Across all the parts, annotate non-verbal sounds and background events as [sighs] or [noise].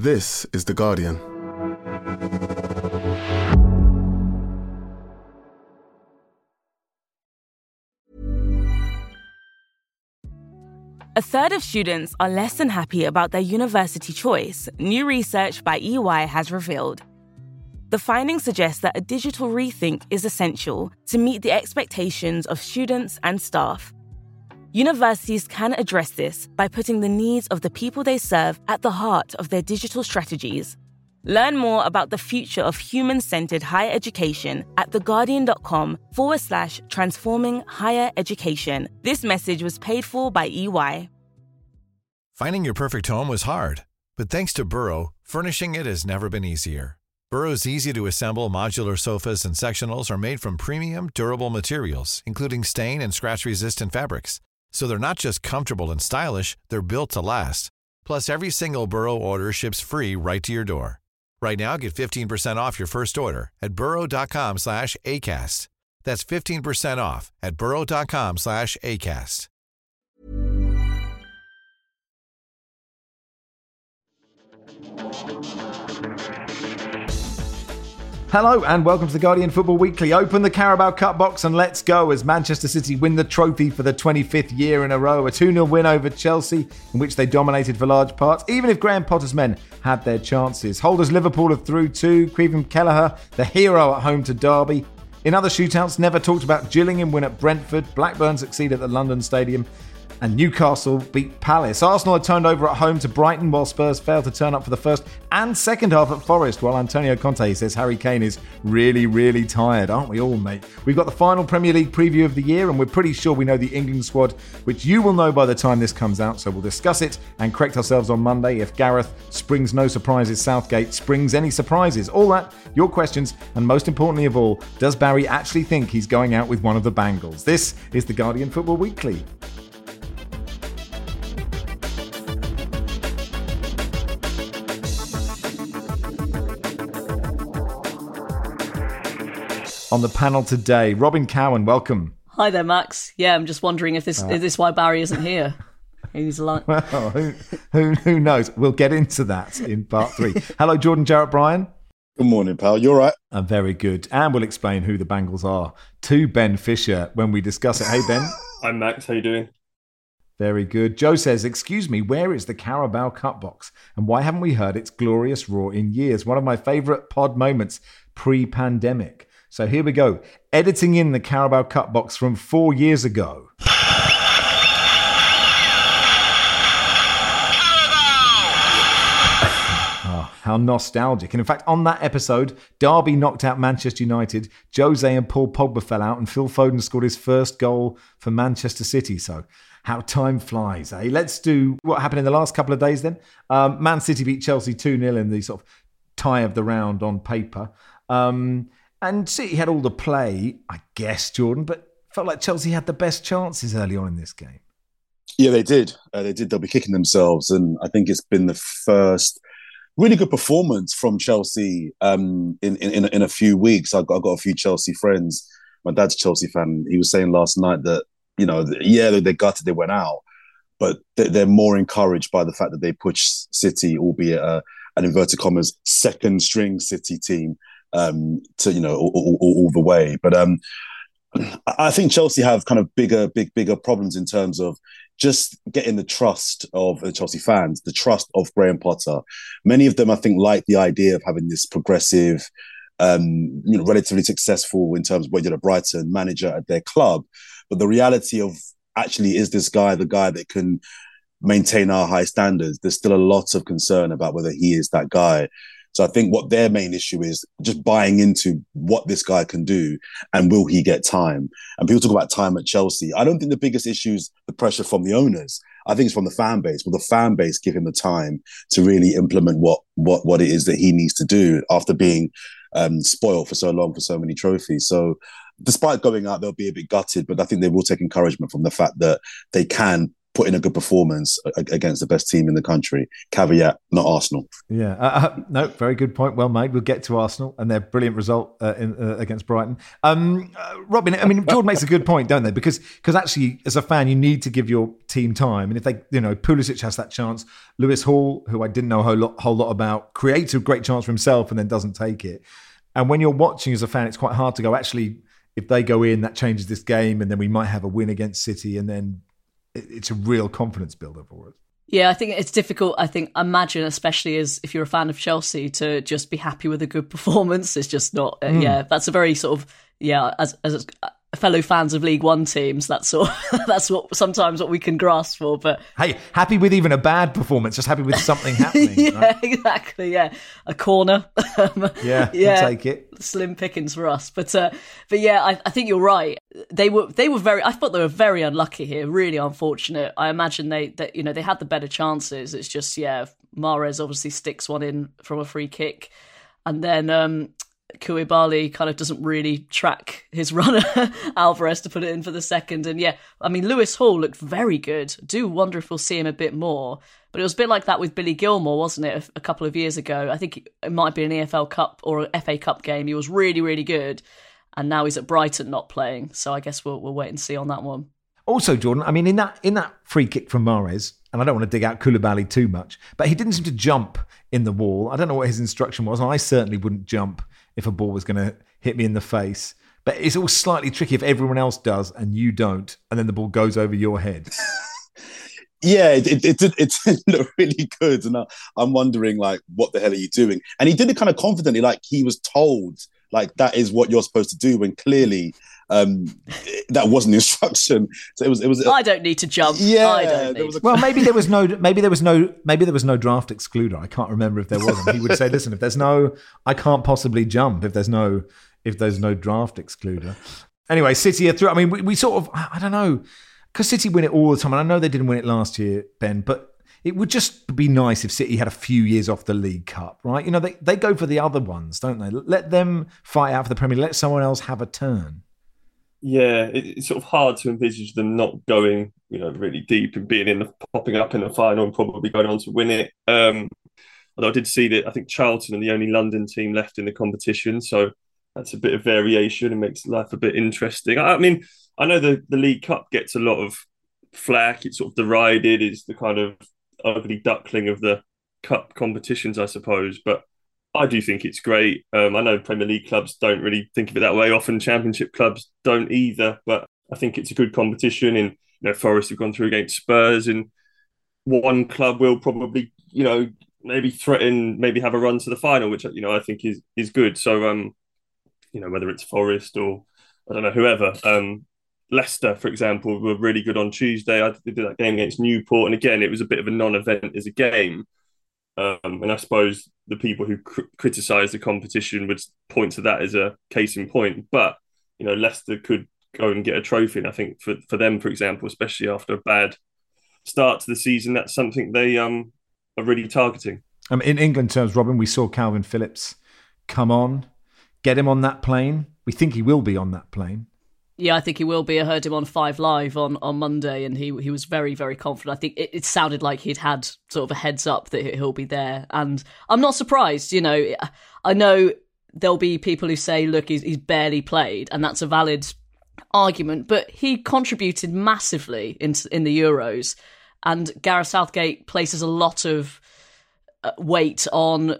This is The Guardian. A third of students are less than happy about their university choice, new research by EY has revealed. The findings suggest that a digital rethink is essential to meet the expectations of students and staff. Universities can address this by putting the needs of the people they serve at the heart of their digital strategies. Learn more about the future of human centered higher education at theguardian.com forward slash transforming higher education. This message was paid for by EY. Finding your perfect home was hard, but thanks to Burrow, furnishing it has never been easier. Burrow's easy to assemble modular sofas and sectionals are made from premium, durable materials, including stain and scratch resistant fabrics. So they're not just comfortable and stylish, they're built to last. Plus, every single Burrow order ships free right to your door. Right now, get 15% off your first order at burrow.com slash ACAST. That's 15% off at burrow.com slash ACAST. Hello and welcome to the Guardian Football Weekly. Open the Carabao Cup box and let's go as Manchester City win the trophy for the 25th year in a row. A 2 0 win over Chelsea, in which they dominated for large parts, even if Graham Potter's men had their chances. Holders Liverpool are through too. Caoimhin Kelleher, the hero at home to Derby. In other shootouts, never talked about Gillingham win at Brentford. Blackburn succeed at the London Stadium and Newcastle beat Palace. Arsenal had turned over at home to Brighton, while Spurs failed to turn up for the first and second half at Forest, while Antonio Conte says Harry Kane is really, really tired, aren't we all, mate? We've got the final Premier League preview of the year, and we're pretty sure we know the England squad, which you will know by the time this comes out, so we'll discuss it and correct ourselves on Monday if Gareth springs no surprises, Southgate springs any surprises. All that, your questions, and most importantly of all, does Barry actually think he's going out with one of the Bangles? This is the Guardian Football Weekly. On the panel today, Robyn Cowen, welcome. Hi there, Max. Yeah, I'm just wondering if this uh, is this why Barry isn't here. He's like, [laughs] well, who, who, who knows? We'll get into that in part three. Hello, Jordan Jarrett Bryan. Good morning, pal. You're right. I'm very good. And we'll explain who the Bangles are to Ben Fisher when we discuss it. Hey, Ben. [laughs] I'm Max. How you doing? Very good. Joe says, Excuse me, where is the Carabao Cup box? And why haven't we heard its glorious roar in years? One of my favourite pod moments pre pandemic. So here we go. Editing in the Carabao Cup box from four years ago. Oh, how nostalgic. And in fact, on that episode, Derby knocked out Manchester United, Jose and Paul Pogba fell out, and Phil Foden scored his first goal for Manchester City. So how time flies, eh? Let's do what happened in the last couple of days then. Um, Man City beat Chelsea 2 0 in the sort of tie of the round on paper. Um, and City had all the play, I guess, Jordan, but felt like Chelsea had the best chances early on in this game. Yeah, they did. Uh, they did. They'll be kicking themselves, and I think it's been the first really good performance from Chelsea um, in, in in a few weeks. I've got, I've got a few Chelsea friends. My dad's Chelsea fan. He was saying last night that you know, yeah, they, they gutted, they went out, but they're more encouraged by the fact that they pushed City, albeit a, an inverted commas second string City team, um, to you know all, all, all the way. But um, I think Chelsea have kind of bigger, big, bigger problems in terms of just getting the trust of the Chelsea fans, the trust of Graham Potter. Many of them, I think, like the idea of having this progressive, um, you know, relatively successful in terms of what did at Brighton manager at their club. But the reality of actually is this guy the guy that can maintain our high standards? There's still a lot of concern about whether he is that guy. So I think what their main issue is just buying into what this guy can do and will he get time? And people talk about time at Chelsea. I don't think the biggest issue is the pressure from the owners. I think it's from the fan base. Will the fan base give him the time to really implement what what what it is that he needs to do after being um, spoiled for so long for so many trophies? So despite going out, they'll be a bit gutted, but I think they will take encouragement from the fact that they can put in a good performance against the best team in the country. Caveat, not Arsenal. Yeah, uh, uh, no, very good point. Well made. We'll get to Arsenal and their brilliant result uh, in, uh, against Brighton. Um, uh, Robyn, I mean, Jordan makes a good point, don't they? Because because actually, as a fan, you need to give your team time, and if they, you know, Pulisic has that chance. Lewis Hall, who I didn't know a whole lot, whole lot about, creates a great chance for himself and then doesn't take it. And when you're watching as a fan, it's quite hard to go. Actually, if they go in, that changes this game, and then we might have a win against City, and then it's a real confidence builder for us. Yeah, I think it's difficult. I think imagine, especially as if you're a fan of Chelsea, to just be happy with a good [laughs] performance. It's just not. Uh, mm. Yeah, that's a very sort of yeah. As as fellow fans of League One teams, that's what [laughs] that's what sometimes what we can grasp for. But hey, happy with even a bad performance, just happy with something happening. [laughs] yeah, right? exactly. Yeah, a corner. yeah, [laughs] yeah, we'll take it. Slim pickings for us, but uh, but yeah, I, I think you're right. They were they were very. I thought they were very unlucky here. Really unfortunate. I imagine they that you know they had the better chances. It's just yeah, Mahrez obviously sticks one in from a free kick. And then um, Koulibaly kind of doesn't really track his [laughs] runner, Alvarez, to put it in for the second. And yeah, I mean, Lewis Hall looked very good. do wonder if we'll see him a bit more. But it was a bit like that with Billy Gilmour, wasn't it, a, a couple of years ago? I think it might be an EFL Cup or an FA Cup game. He was really, really good. And now he's at Brighton not playing. So I guess we'll, we'll wait and see on that one. Also, Jordan, I mean, in that in that free kick from Mahrez, and I don't want to dig out Koulibaly too much, but he didn't seem to jump in the wall. I don't know what his instruction was, and I certainly wouldn't jump if a ball was going to hit me in the face. But it's all slightly tricky if everyone else does and you don't, and then the ball goes over your head. [laughs] yeah, it, it, it, it [laughs] did look really good. And I, I'm wondering, like, what the hell are you doing? And he did it kind of confidently, like he was told, like, that is what you're supposed to do, when clearly um, that wasn't the instruction. So it was. It was. I don't need to jump. Yeah. I don't need. well, [laughs] maybe there was no. Maybe there was no. Maybe there was no draft excluder. I can't remember if there was. he would say, "Listen, if there's no, I can't possibly jump if there's no, if there's no draft excluder." Anyway, City are through. I mean, we, we sort of. I don't know, because City win it all the time, and I know they didn't win it last year, Ben, but. It would just be nice if City had a few years off the League Cup, right? You know, they, they go for the other ones, don't they? Let them fight out for the Premier League. Let someone else have a turn yeah, it, it's sort of hard to envisage them not going, you know, really deep and being in the popping up in the final and probably going on to win it. Um, although I did see that I think Charlton are the only London team left in the competition, so that's a bit of variation and makes life a bit interesting. I, I mean, I know the the League Cup gets a lot of flack. It's sort of derided. It's the kind of ugly duckling of the cup competitions, I suppose, but I do think it's great. Um, I know Premier League clubs don't really think of it that way. Often Championship clubs don't either. But I think it's a good competition. And you know, Forest have gone through against Spurs, and one club will probably, you know, maybe threaten, maybe have a run to the final, which you know I think is is good. So, um, you know, whether it's Forest or I don't know whoever. Um, Leicester, for example, were really good on Tuesday. I did that game against Newport, and again, it was a bit of a non-event as a game. Um, and I suppose the people who cr- criticise the competition would point to that as a case in point. But you know, Leicester could go and get a trophy, and I think for for them, for example, especially after a bad start to the season, that's something they um are really targeting. Um, in England terms, Robyn, we saw Calvin Phillips come on, get him on that plane. We think he will be on that plane. Yeah, I think he will be. I heard him on Five Live on, on Monday, and he he was very very confident. I think it, it sounded like he'd had sort of a heads up that he'll be there, and I'm not surprised. You know, I know there'll be people who say, "Look, he's he's barely played," and that's a valid argument. But he contributed massively in in the Euros, and Gareth Southgate places a lot of uh, weight on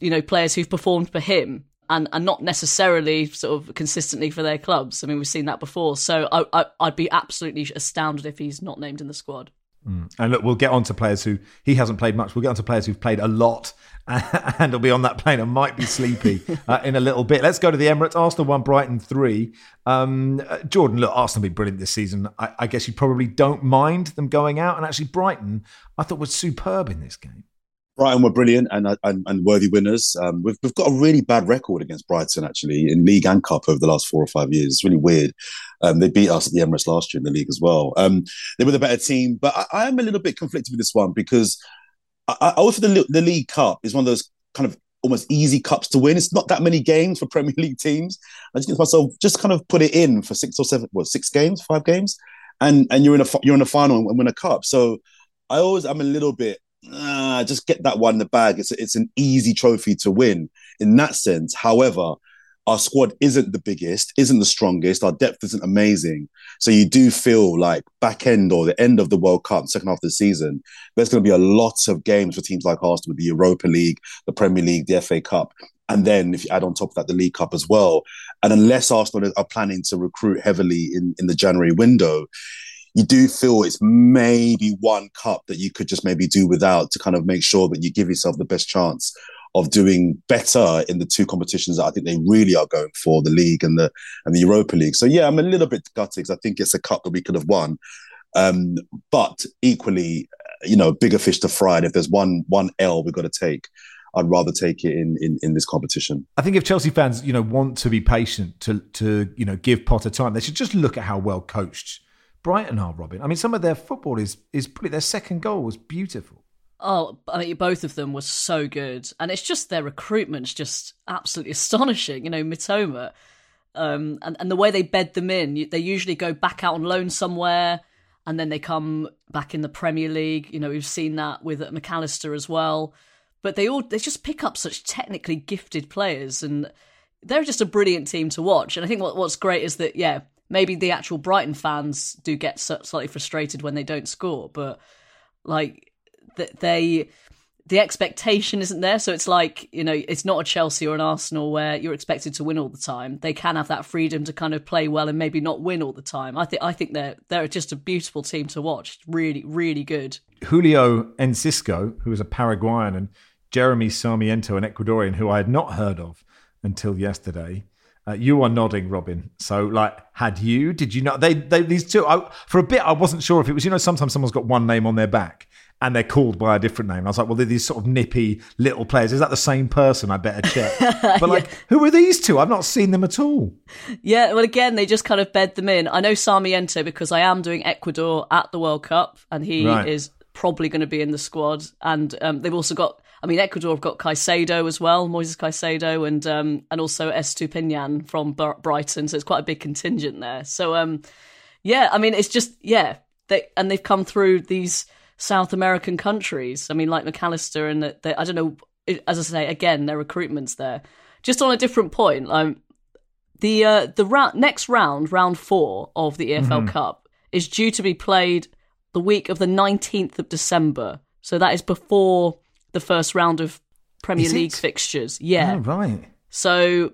you know players who've performed for him and and not necessarily sort of consistently for their clubs. I mean, we've seen that before. So I, I would be absolutely astounded if he's not named in the squad. Mm. And look, we'll get on to players who he hasn't played much. We'll get on to players who've played a lot [laughs] and will be on that plane and might be sleepy [laughs] uh, in a little bit. Let's go to the Emirates. Arsenal won Brighton 3. Um, uh, Jordan, look, Arsenal have been brilliant this season. I, I guess you probably don't mind them going out. And actually, Brighton, I thought, was superb in this game. Brighton were brilliant and and, and worthy winners. Um, we've we've got a really bad record against Brighton actually in league and cup over the last four or five years. It's really weird. Um, they beat us at the Emirates last year in the league as well. Um, they were the better team, but I, I, am a little bit conflicted with this one because I, I also the the League Cup is one of those kind of almost easy cups to win. It's not that many games for Premier League teams. I just think to myself, just kind of put it in for six or seven, what six games, five games, and and you're in a you're in a final and win a cup. So I always I'm a little bit ah, just get that one in the bag. It's it's an easy trophy to win in that sense. However, our squad isn't the biggest, isn't the strongest, our depth isn't amazing. So you do feel like back end or the end of the World Cup, second half of the season, there's going to be a lot of games for teams like Arsenal with the Europa League, the Premier League, the FA Cup, and then if you add on top of that the League Cup as well. And unless Arsenal are planning to recruit heavily in, in the January window, you do feel it's maybe one cup that you could just maybe do without to kind of make sure that you give yourself the best chance of doing better in the two competitions that I think they really are going for, the league and the and the Europa League. So yeah, I'm a little bit gutted because I think it's a cup that we could have won. Um, but equally, you know, bigger fish to fry. And if there's one one L we've got to take, I'd rather take it in, in in this competition. I think if Chelsea fans, you know, want to be patient to to you know give Potter time, they should just look at how well coached Brighton are. Robyn, I mean, some of their football is is pretty. Their second goal was beautiful. Oh, I mean, both of them were so good, and it's just their recruitment's just absolutely [laughs] astonishing. You know, Mitoma, um, and and the way they bed them in, they usually go back out on loan somewhere, and then they come back in the Premier League. You know, we've seen that with McAllister as well. But they all they just pick up such technically gifted players, and they're just a brilliant team to watch. And I think what, what's great is that yeah, maybe the actual Brighton fans do get slightly frustrated when they don't score, but like they the expectation isn't there. So it's like, you know, it's not a Chelsea or an Arsenal where you're expected to win all the time. They can have that freedom to kind of play well and maybe not win all the time. I think I think they're they're just a beautiful team to watch. Really, really good. Julio Enciso, who is a Paraguayan, and Jeremy Sarmiento, an Ecuadorian who I had not heard of until yesterday. Uh, you are nodding, Robyn. So, like, had you? Did you not? They, they these two. I, for a bit, I wasn't sure if it was. You know, sometimes someone's got one name on their back, and they're called by a different name. I was like, well, they're these sort of nippy little players. Is that the same person? I better check. [laughs] But like, yeah. who are these two? I've not seen them at all. Yeah, well, again, they just kind of bed them in. I know Sarmiento because I am doing Ecuador at the World Cup, and he right. is probably going to be in the squad. And um, they've also got, I mean, Ecuador have got Caicedo as well, Moises Caicedo, and um, and also Estupiñán from Brighton. So it's quite a big contingent there. So um, yeah, I mean, it's just yeah, they and they've come through these South American countries. I mean, like McAllister and that I don't know. As I say, again, their recruitment's there. Just on a different point, um, the uh, the ra- next round, round four of the EFL mm-hmm. Cup, is due to be played the week of the nineteenth of December. So that is before the first round of Premier League fixtures. Yeah, oh, right. So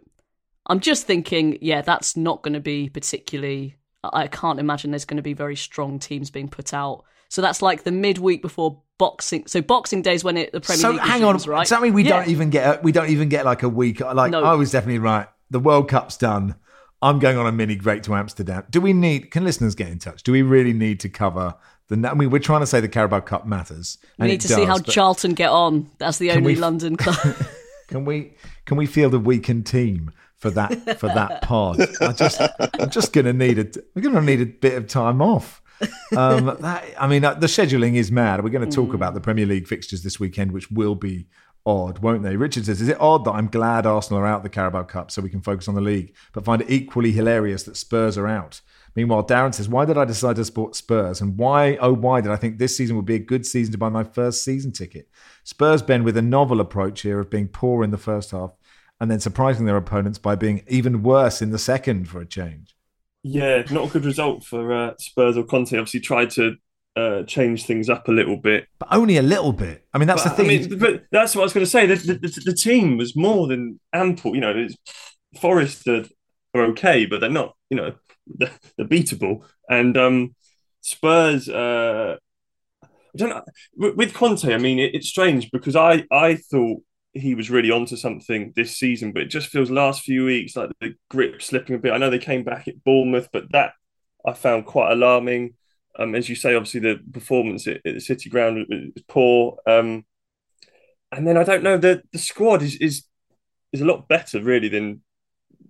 I'm just thinking, yeah, that's not going to be particularly. I can't imagine there's going to be very strong teams being put out so that's like the midweek before boxing. So Boxing Day is when it the Premier so League. So hang on, right? Does that mean we yeah. don't even get a, we don't even get like a week? Like no. I was definitely right. The World Cup's done. I'm going on a mini great to Amsterdam. Do we need? Can listeners get in touch? Do we really need to cover the? I mean, we're trying to say the Carabao Cup matters. We need to does, see how Charlton get on. That's the only we, London club. [laughs] can we? Can we field a weakened team? for that for that [laughs] pod. I just I'm just gonna need a we're gonna need a bit of time off um, [laughs] that, I mean, uh, the scheduling is mad. We're going to talk mm. about the Premier League fixtures this weekend, which will be odd, won't they? Richard says, Is it odd that I'm glad Arsenal are out the Carabao Cup so we can focus on the league, but find it equally hilarious that Spurs are out? Meanwhile, Darren says, Why did I decide to support Spurs? And why, oh, why did I think this season would be a good season to buy my first season ticket? Spurs bend with a novel approach here of being poor in the first half and then surprising their opponents by being even worse in the second for a change. Yeah, not a good result for uh, Spurs or Conte. Obviously, tried to uh, change things up a little bit, but only a little bit. I mean, that's but, the thing. I mean, but that's what I was going to say. The, the, the, team was more than ample. You know, Forest are, are okay, but they're not. You know, they're, they're beatable. And um, Spurs, uh, I don't know. With Conte, I mean, it, it's strange because I I thought he was really onto something this season, but it just feels last few weeks like the grip slipping a bit. I know they came back at Bournemouth, but that I found quite alarming. Um, as you say, obviously the performance at, at the City Ground was poor. Um, and then I don't know the the squad is is is a lot better really than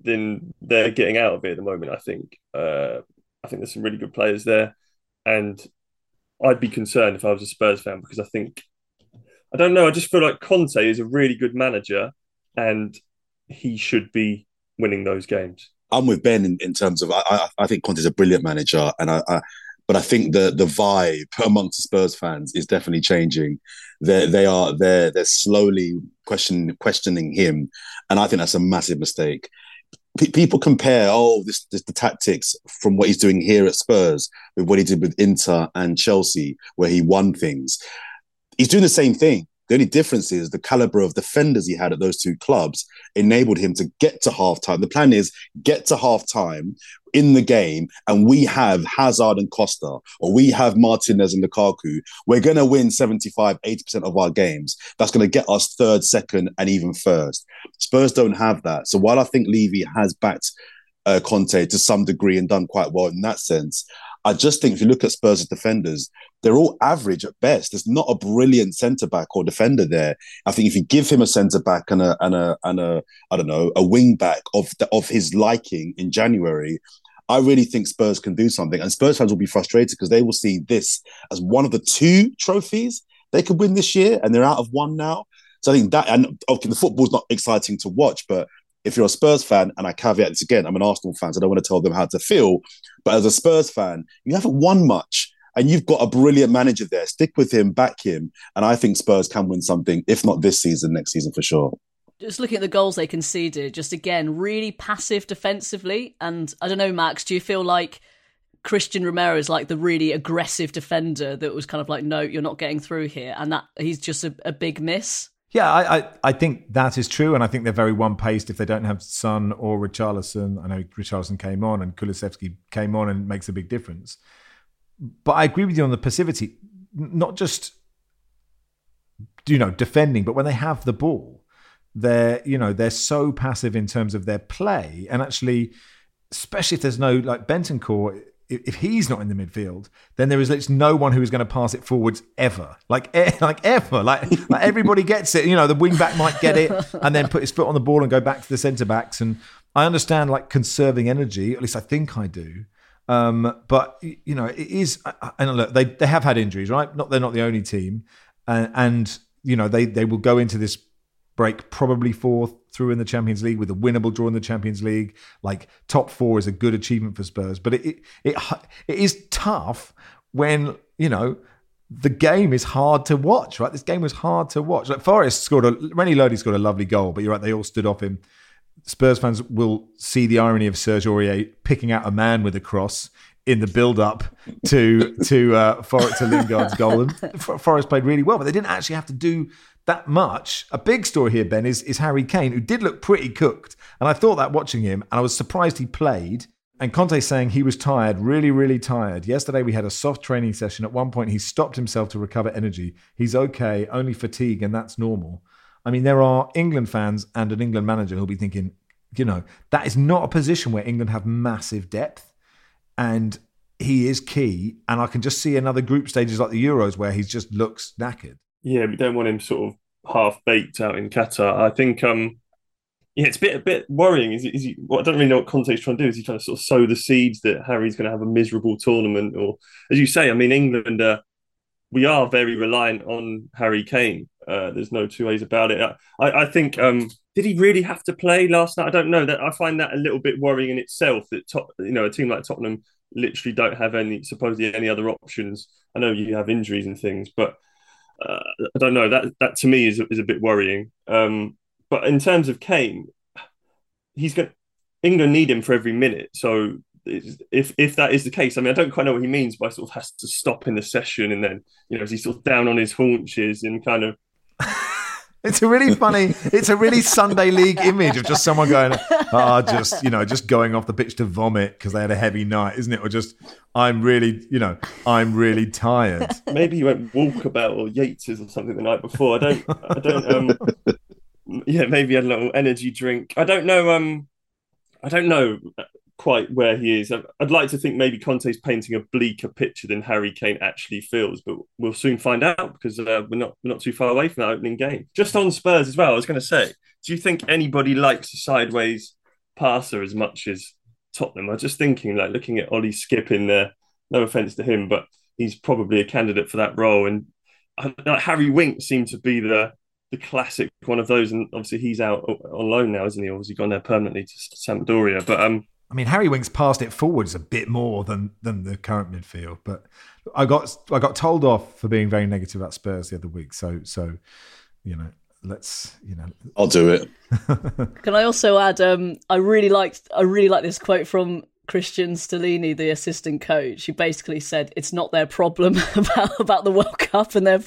than they're getting out of it at the moment. I think uh, I think there's some really good players there, and I'd be concerned if I was a Spurs fan because I think I don't know. I just feel like Conte is a really good manager, and he should be winning those games. I'm with Ben in, in terms of I, I, I think Conte's a brilliant manager, and I, I but I think the the vibe amongst the Spurs fans is definitely changing. They they are they're they're slowly questioning questioning him, and I think that's a massive mistake. P- people compare oh this, this the tactics from what he's doing here at Spurs with what he did with Inter and Chelsea, where he won things. He's doing the same thing. The only difference is the caliber of defenders he had at those two clubs enabled him to get to halftime. The plan is get to halftime in the game, and we have Hazard and Costa, or we have Martinez and Lukaku. We're going to win 75, 80% of our games. That's going to get us third, second, and even first. Spurs don't have that. So while I think Levy has backed uh, Conte to some degree and done quite well in that sense, I just think if you look at Spurs' defenders, they're all average at best. There's not a brilliant centre back or defender there. I think if you give him a centre back and a and a and a I don't know a wing back of the, of his liking in January, I really think Spurs can do something. And Spurs fans will be frustrated because they will see this as one of the two trophies they could win this year, and they're out of one now. So I think that and okay, the football's not exciting to watch, but if you're a Spurs fan, and I caveat this again, I'm an Arsenal fan, so I don't want to tell them how to feel. But as a Spurs fan, you haven't won much, and you've got a brilliant manager there. Stick with him, back him, and I think Spurs can win something, if not this season, next season for sure. Just looking at the goals they conceded, just again, really passive defensively. And I don't know, Max, do you feel like Cristian Romero is like the really aggressive defender that was kind of like, no, you're not getting through here, and that he's just a, a big miss? Yeah, I, I, I, think that is true, and I think they're very one paced if they don't have Son or Richarlison. I know Richarlison came on and Kulusevski came on and makes a big difference. But I agree with you on the passivity, not just you know defending, but when they have the ball, they're you know they're so passive in terms of their play, and actually, especially if there's no like Bentancur if he's not in the midfield, then there is no one who is going to pass it forwards ever, like [laughs] like ever, like, like everybody gets it. You know, the wing back might get it and then put his foot on the ball and go back to the centre backs. And I understand like conserving energy, at least I think I do. Um, but you know, it is. And look, they they have had injuries, right? Not they're not the only team, and, and you know they they will go into this break probably fourth through in the Champions League with a winnable draw in the Champions League. Like top four is a good achievement for Spurs, but it it it, it is tough when you know the game is hard to watch. Right, this game was hard to watch. Like Forest scored a Renan Lodi scored a lovely goal, but you're right, they all stood off him. Spurs fans will see the irony of Serge Aurier picking out a man with a cross in the build-up to to uh, Forest to Lingard's goal. And [laughs] Forest played really well, but they didn't actually have to do that much. A big story here, Ben, is, is Harry Kane, who did look pretty cooked. And I thought that watching him, and I was surprised he played. And Conte saying he was tired, really, really tired. Yesterday we had a soft training session. At one point, he stopped himself to recover energy. He's okay, only fatigue, and that's normal. I mean, there are England fans and an England manager who'll be thinking, you know, that is not a position where England have massive depth. And he is key. And I can just see another group stages like the Euros where he just looks knackered. Yeah, we don't want him sort of half baked out in Qatar. I think um yeah, it's a bit a bit worrying. Is, is he? Well, I don't really know what Conte's trying to do. Is he trying to sort of sow the seeds that Harry's going to have a miserable tournament, or as you say, I mean, England, uh, we are very reliant on Harry Kane. Uh, there's no two ways about it. I, I think um, did he really have to play last night? I don't know. That I find that a little bit worrying in itself. That top, you know, a team like Tottenham literally don't have any supposedly any other options. I know you have injuries and things, but uh, I don't know. That that to me is is a bit worrying. Um, but in terms of Kane, he's going. England need him for every minute. So if if that is the case, I mean, I don't quite know what he means by sort of has to stop in the session and then you know, is he sort of down on his haunches and kind of [laughs] it's a really funny, it's a really Sunday league image of just someone going, ah, oh, just, you know, just going off the pitch to vomit because they had a heavy night, isn't it? Or just, I'm really, you know, I'm really tired. Maybe you went walkabout or Yates's or something the night before. I don't, I don't, um, yeah, maybe a little energy drink. I don't know, um, I don't know quite where he is. I'd like to think maybe Conte's painting a bleaker picture than Harry Kane actually feels, but we'll soon find out because uh, we're not we're not too far away from that opening game. Just on Spurs as well, I was going to say, do you think anybody likes a sideways passer as much as Tottenham? I was just thinking, like looking at Ollie Skipp in there. No offense to him, but he's probably a candidate for that role. And uh, Harry Wink seemed to be the the classic one of those, and obviously he's out on loan now, isn't he? Obviously gone there permanently to Sampdoria, but um I mean, Harry Winks passed it forwards a bit more than than the current midfield, but I got I got told off for being very negative about Spurs the other week. So so, you know, let's you know. I'll do it. [laughs] Can I also add? Um, I really liked I really like this quote from Cristian Stellini, the assistant coach, he basically said it's not their problem [laughs] about about the World Cup and their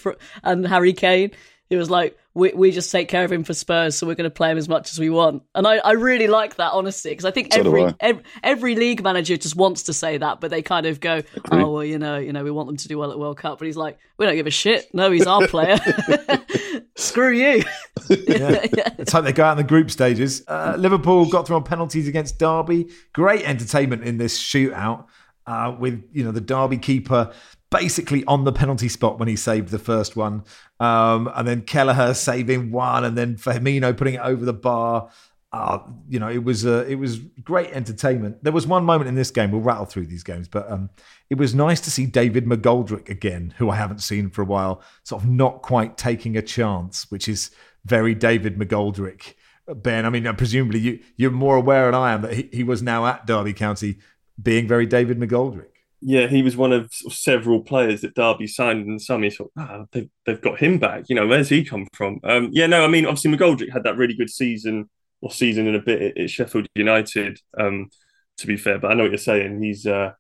and Harry Kane. He was like, we we just take care of him for Spurs, so we're going to play him as much as we want. And I, I really like that honestly, because I think so every, every, every league manager just wants to say that, but they kind of go, oh well, you know, you know, we want them to do well at World Cup. But he's like, we don't give a shit. No, he's our player. [laughs] [laughs] Screw you. yeah. yeah. Let's hope they go out in the group stages. Uh, Liverpool got through on penalties against Derby. Great entertainment in this shootout. Uh, with you know the Derby keeper basically on the penalty spot when he saved the first one. Um, and then Kelleher saving one, and then Firmino putting it over the bar. Uh, you know, it was uh, it was great entertainment. There was one moment in this game. We'll rattle through these games, but um, it was nice to see David McGoldrick again, who I haven't seen for a while, sort of not quite taking a chance, which is very David McGoldrick. Ben, I mean, uh, presumably you you're more aware than I am that he, he was now at Derby County, being very David McGoldrick yeah, he was one of, several players that Derby signed in the summer. He thought, ah, they've, they've got him back. You know, where's he come from? Um, yeah, no, I mean, obviously McGoldrick had that really good season or season and a bit at, at Sheffield United. Um, to be fair, but I know what you're saying. He's uh,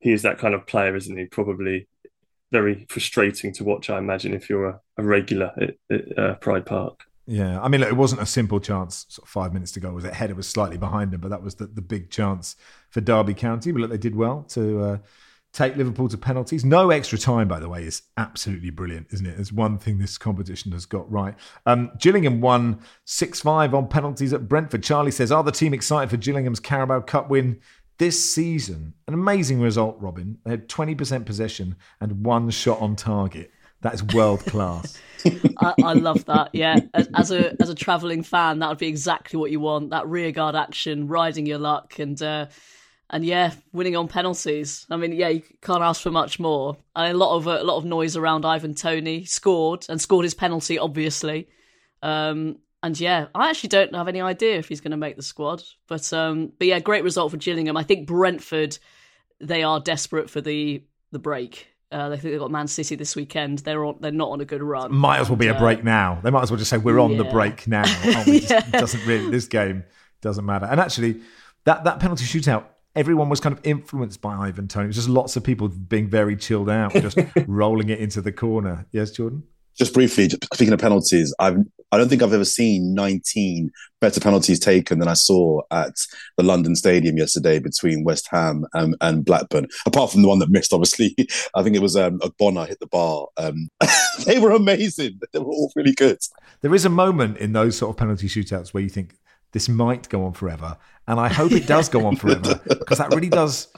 he is that kind of player, isn't he? Probably very frustrating to watch. I imagine if you're a, a regular at, at uh, Pride Park. Yeah, I mean, look, it wasn't a simple chance. Sort of five minutes to go, was it? Header was slightly behind him, but that was the, the big chance for Derby County. But look, they did well to uh, take Liverpool to penalties. No extra time, by the way, is absolutely brilliant, isn't it? It's one thing this competition has got right. Um, Gillingham won 6 5 on penalties at Brentford. Charlie says, Are the team excited for Gillingham's Carabao Cup win this season? An amazing result, Robyn. They had 20% possession and one shot on target. That is world class. [laughs] I, I, love that. Yeah, as, as a as a traveling fan, that would be exactly what you want. That rearguard action, riding your luck, and uh, and yeah, winning on penalties. I mean, yeah, you can't ask for much more. And a lot of a lot of noise around Ivan Toney scored and scored his penalty, obviously. Um, and yeah, I actually don't have any idea if he's going to make the squad. But um, but yeah, great result for Gillingham. I think Brentford, they are desperate for the the break. Uh, they think they've got Man City this weekend. They're on, they're not on a good run. Might as well be a break now. They might as well just say we're on yeah. the break now. Oh, [laughs] yeah. just, doesn't really this game doesn't matter. And actually, that that penalty shootout, everyone was kind of influenced by Ivan Toney. It was just lots of people being very chilled out, just [laughs] rolling it into the corner. Yes, Jordan. Just briefly, speaking of penalties, I've I don't think I've ever seen 19 better penalties taken than I saw at the London Stadium yesterday between West Ham and, and Blackburn. Apart from the one that missed, obviously, [laughs] I think it was um, Bonner hit the bar. Um, [laughs] they were amazing. They were all really good. There is a moment in those sort of penalty shootouts where you think this might go on forever, and I hope it does go on forever [laughs] because that really does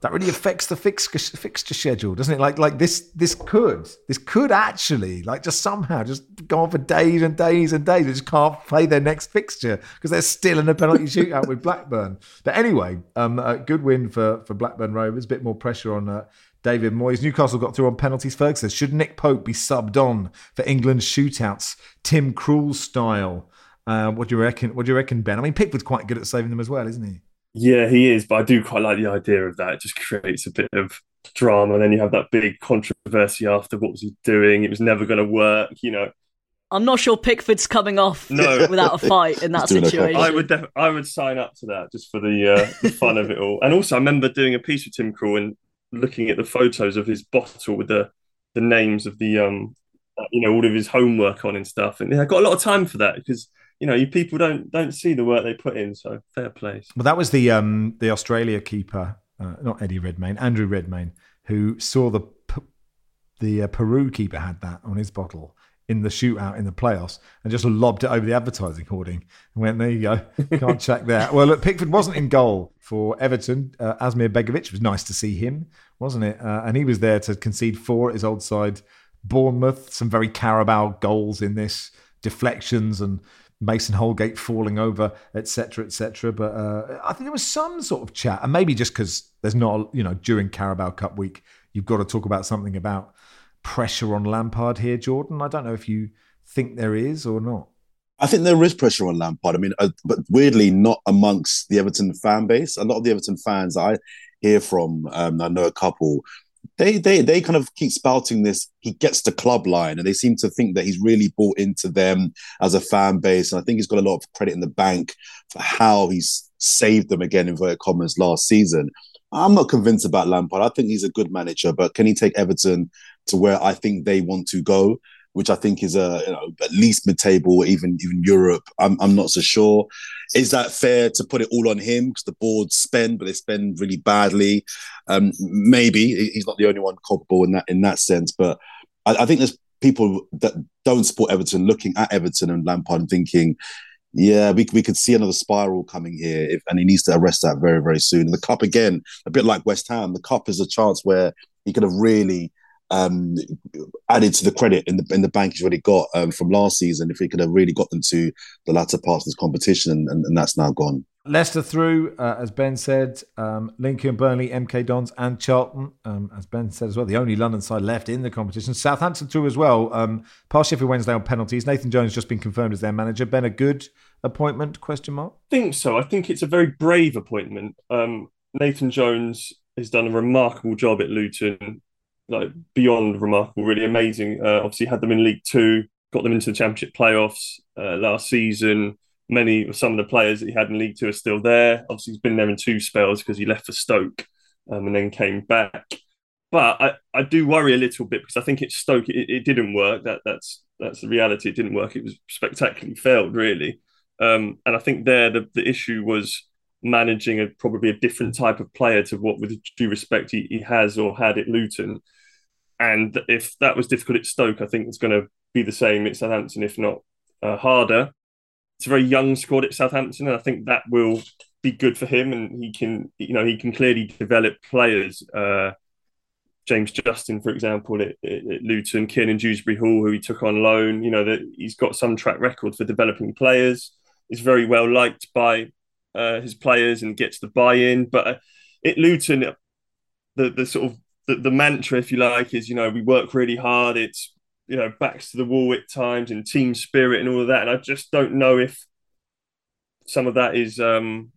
that really affects the fixture, fixture schedule, doesn't it? Like like this this could this could actually like just somehow just go on for days and days and days. They just can't play their next fixture because they're still in a penalty [laughs] shootout with Blackburn. But anyway, um, a good win for for Blackburn Rovers. A bit more pressure on. Uh, David Moyes. Newcastle got through on penalties. Ferguson says, should Nick Pope be subbed on for England's shootouts, Tim Krul style? Uh, what do you reckon? What do you reckon, Ben? I mean, Pickford's quite good at saving them as well, isn't he? Yeah, he is, but I do quite like the idea of that. It just creates a bit of drama, and then you have that big controversy after. What was he doing? It was never going to work, you know. I'm not sure Pickford's coming off no. [laughs] without a fight in that situation. I would def- I would sign up to that just for the, uh, the fun of it all. And also, I remember doing a piece with Tim Krul and looking at the photos of his bottle with the the names of the um you know all of his homework on and stuff. And I got a lot of time for that because you know, you people don't don't see the work they put in. So fair play. Well, that was the um the Australia keeper, uh, not Eddie Redmayne, Andrew Redmayne, who saw the the uh, Peru keeper had that on his bottle in the shootout in the playoffs and just lobbed it over the advertising hoarding and went, there you go. Can't [laughs] check that. Well, look, Pickford wasn't in goal for Everton. Uh, Asmir Begovic it was nice to see him, wasn't it? Uh, and he was there to concede four at his old side. Bournemouth, some very Carabao goals in this, deflections and Mason Holgate falling over, etc., etc. But uh, I think there was some sort of chat, and maybe just because there's not, you know, during Carabao Cup week, you've got to talk about something about pressure on Lampard here, Jordan. I don't know if you think there is or not. I think there is pressure on Lampard. I mean, uh, but weirdly, not amongst the Everton fan base. A lot of the Everton fans I hear from, um, I know a couple, they they they kind of keep spouting this. He gets the club line, and they seem to think that he's really bought into them as a fan base. And I think he's got a lot of credit in the bank for how he's saved them again, in inverted commas, last season. I'm not convinced about Lampard. I think he's a good manager, but can he take Everton to where I think they want to go? Which I think is a you know, at least mid-table, even even Europe. I'm I'm not so sure. Is that fair to put it all on him because the board spend, but they spend really badly? Um, maybe he's not the only one culpable in that in that sense, but I, I think there's people that don't support Everton looking at Everton and Lampard and thinking, yeah, we, we could see another spiral coming here, if, and he needs to arrest that very, very soon. And the cup again, a bit like West Ham, the cup is a chance where he could have really um, added to the credit in the in the bank he's already got um, from last season. If he could have really got them to the latter part of this competition, and, and that's now gone. Leicester through, uh, as Ben said, um, Lincoln, Burnley, MK Dons, and Charlton, um, as Ben said as well, the only London side left in the competition. Southampton through as well, um, past Sheffield Wednesday on penalties. Nathan Jones just been confirmed as their manager. Ben, a good appointment? Question mark. I think so. I think it's a very brave appointment. Um, Nathan Jones has done a remarkable job at Luton like beyond remarkable, really amazing. Uh, obviously, had them in League Two, got them into the Championship playoffs uh, last season. Many, of some of the players that he had in League Two are still there. Obviously, he's been there in two spells because he left for Stoke um, and then came back. But I, I do worry a little bit because I think it's Stoke. It, it didn't work. That that's that's the reality. It didn't work. It was spectacularly failed, really. Um, and I think there the, the issue was managing a probably a different type of player to what, with due respect, he, he has or had at Luton. And if that was difficult at Stoke, I think it's going to be the same at Southampton, if not uh, harder. It's a very young squad at Southampton, and I think that will be good for him. And he can, you know, he can clearly develop players. Uh, James Justin, for example, at, at Luton, Kiernan Dewsbury Hall, who he took on loan. You know that he's got some track record for developing players. He's very well liked by uh, his players and gets the buy-in. But at Luton, the the sort of the, the mantra, if you like, is you know we work really hard. It's you know backs to the wall at times and team spirit and all of that. And I just don't know if some of that is um,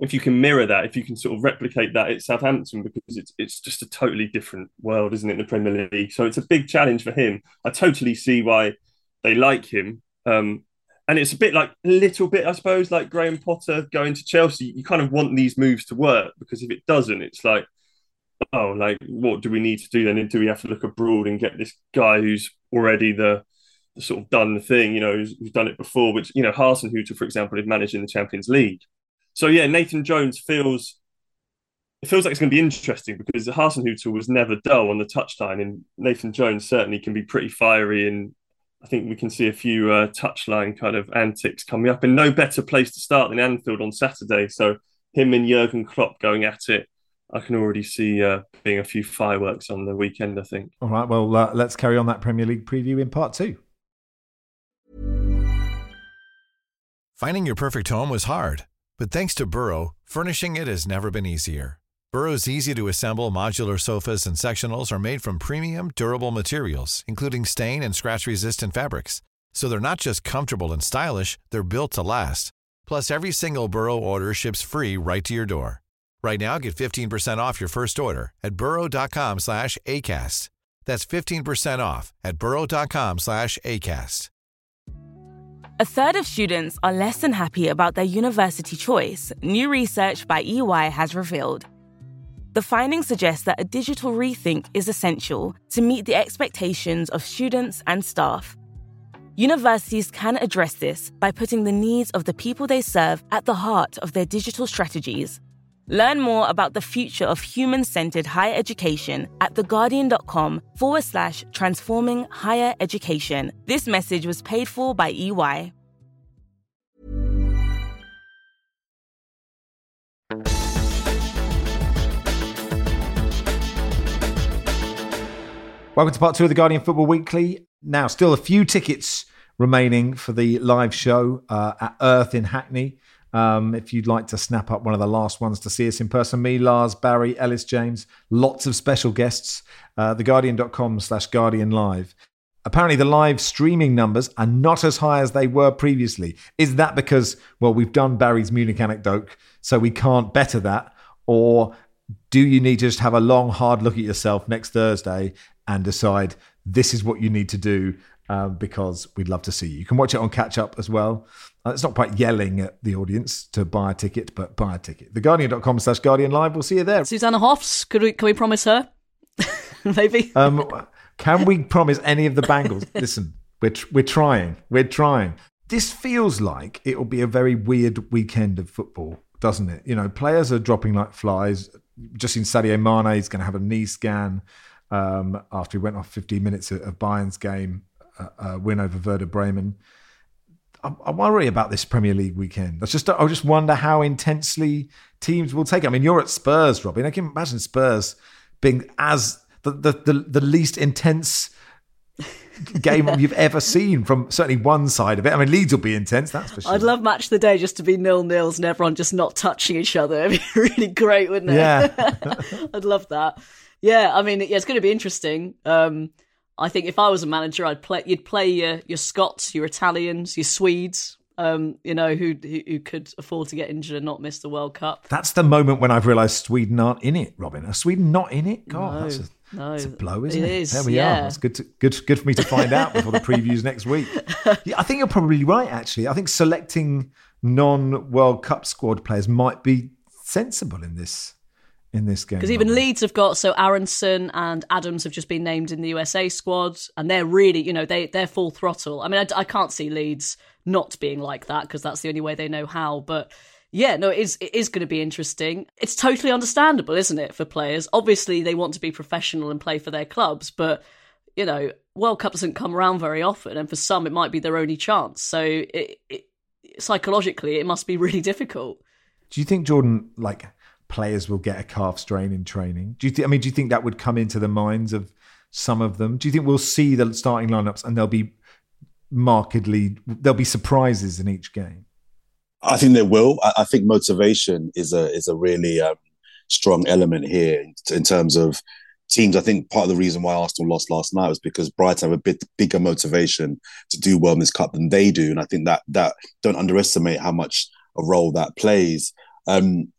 if you can mirror that, if you can sort of replicate that at Southampton, because it's it's just a totally different world, isn't it, in the Premier League? So it's a big challenge for him. I totally see why they like him. Um, and it's a bit like a little bit, I suppose, like Graham Potter going to Chelsea. You kind of want these moves to work because if it doesn't, it's like oh, like what do we need to do then? Do we have to look abroad and get this guy who's already the, the sort of done the thing, you know, who's, who's done it before? Which you know, Hasenhüttl, for example, is managing the Champions League. So yeah, Nathan Jones feels it feels like it's going to be interesting because Hasenhüttl was never dull on the touchline, and Nathan Jones certainly can be pretty fiery. And I think we can see a few uh, touchline kind of antics coming up. And no better place to start than Anfield on Saturday. So him and Jurgen Klopp going at it I can already see uh, being a few fireworks on the weekend. I think. All right. Well, uh, let's carry on that Premier League preview in part two. Finding your perfect home was hard, but thanks to Burrow, furnishing it has never been easier. Burrow's easy to assemble modular sofas and sectionals are made from premium, durable materials, including stain and scratch-resistant fabrics. So they're not just comfortable and stylish; they're built to last. Plus, every single Burrow order ships free right to your door. Right now, get 15% off your first order at burrow.com slash ACAST. That's 15% off at burrow.com slash ACAST. A third of students are less than happy about their university choice, new research by EY has revealed. The findings suggest that a digital rethink is essential to meet the expectations of students and staff. Universities can address this by putting the needs of the people they serve at the heart of their digital strategies Learn more about the future of human centered higher education at theguardian.com forward slash transforming higher education. This message was paid for by EY. Welcome to part two of the Guardian Football Weekly. Now, still a few tickets remaining for the live show uh, at Earth in Hackney. Um, if you'd like to snap up one of the last ones to see us in person, me, Lars, Barry, Ellis James, lots of special guests. Uh, theguardian.com slash Guardian Live. Apparently, the live streaming numbers are not as high as they were previously. Is that because, well, we've done Barry's Munich anecdote, so we can't better that? Or do you need to just have a long, hard look at yourself next Thursday and decide this is what you need to do um, because we'd love to see you. You can watch it on catch up as well. Uh, it's not quite yelling at the audience to buy a ticket, but buy a ticket. TheGuardian.com slash Guardian Live. We'll see you there. Susanna Hoffs, could we, can we promise her? [laughs] Maybe. Um, can we promise any of the Bangles? [laughs] Listen, we're, we're trying. We're trying. This feels like it will be a very weird weekend of football, doesn't it? You know, players are dropping like flies. Just seen Sadio Mane is going to have a knee scan um, after he went off 15 minutes of, of Bayern's game uh, uh, win over Werder Bremen. I, I, worry about this Premier League weekend. I just I just wonder how intensely teams will take it. I mean, you're at Spurs, Robyn. I can imagine Spurs being as the the, the, the least intense game [laughs] you've ever seen from certainly one side of it. I mean, Leeds will be intense, that's for sure. I'd love match the day just to be nil nils and everyone just not touching each other. [laughs] It'd be really great, wouldn't it? Yeah, [laughs] I'd love that. Yeah, I mean, yeah, it's going to be interesting. Um, I think if I was a manager, I'd play. You'd play your your Scots, your Italians, your Swedes. Um, you know who, who, who could afford to get injured and not miss the World Cup. That's the moment when I've realised Sweden aren't in it. Robyn, are Sweden not in it? God, no, that's, a, no, that's a blow, isn't it? it? Is, there we yeah. are. It's good, to, good, good for me to find out before the previews next week. [laughs] Yeah, I think you're probably right. Actually, I think selecting non-World Cup squad players might be sensible in this in this game. Because even Leeds have got so Aaronson and Adams have just been named in the USA squad, and they're really, you know, they they're full throttle. I mean, I, I can't see Leeds not being like that because that's the only way they know how. But yeah, no, it is it is going to be interesting. It's totally understandable, isn't it, for players? Obviously, they want to be professional and play for their clubs, but you know, World Cup doesn't come around very often, and for some, it might be their only chance. So it, it, psychologically, it must be really difficult. Do you think Jordan like? Players will get a calf strain in training? Do you think? I mean, do you think that would come into the minds of some of them? Do you think we'll see the starting lineups and there'll be markedly there'll be surprises in each game? I think there will. I, think motivation is a is a really um, strong element here in, in, terms of teams. I think part of the reason why Arsenal lost last night was because Brighton have a bit bigger motivation to do well in this cup than they do, and I think that that don't underestimate how much a role that plays. Um,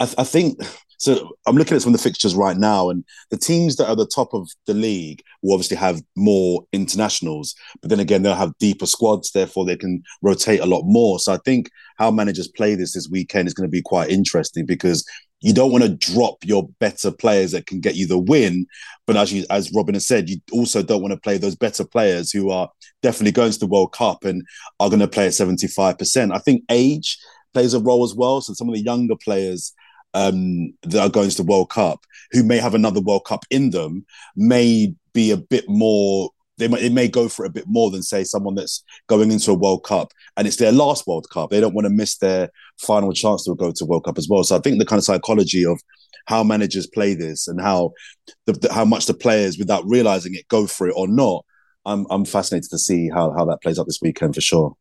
I, I think so. I'm looking at some of the fixtures right now, and the teams that are the top of the league will obviously have more internationals, but then again, they'll have deeper squads, therefore they can rotate a lot more. So I think how managers play this this weekend is going to be quite interesting because you don't want to drop your better players that can get you the win, but as you, as Robyn has said, you also don't want to play those better players who are definitely going to the World Cup and are going to play at seventy five percent. I think age plays a role as well. So some of the younger players um, that are going to the World Cup, who may have another World Cup in them, may be a bit more. They may, they may go for a bit more than say someone that's going into a World Cup and it's their last World Cup. They don't want to miss their final chance to go to World Cup as well. So I think the kind of psychology of how managers play this and how the, the, how much the players, without realizing it, go for it or not. I'm I'm fascinated to see how how that plays out this weekend for sure.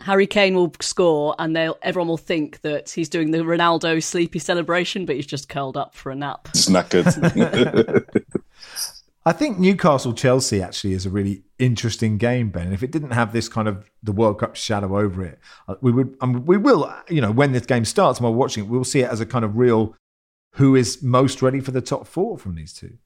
Harry Kane will score, and they'll everyone will think that he's doing the Ronaldo sleepy celebration, but he's just curled up for a nap. Just [laughs] knackered. [laughs] I think Newcastle Chelsea actually is a really interesting game, Ben. If it didn't have this kind of the World Cup shadow over it, uh, we would um, we will you know when this game starts and we're watching it, we'll see it as a kind of real who is most ready for the top four from these two.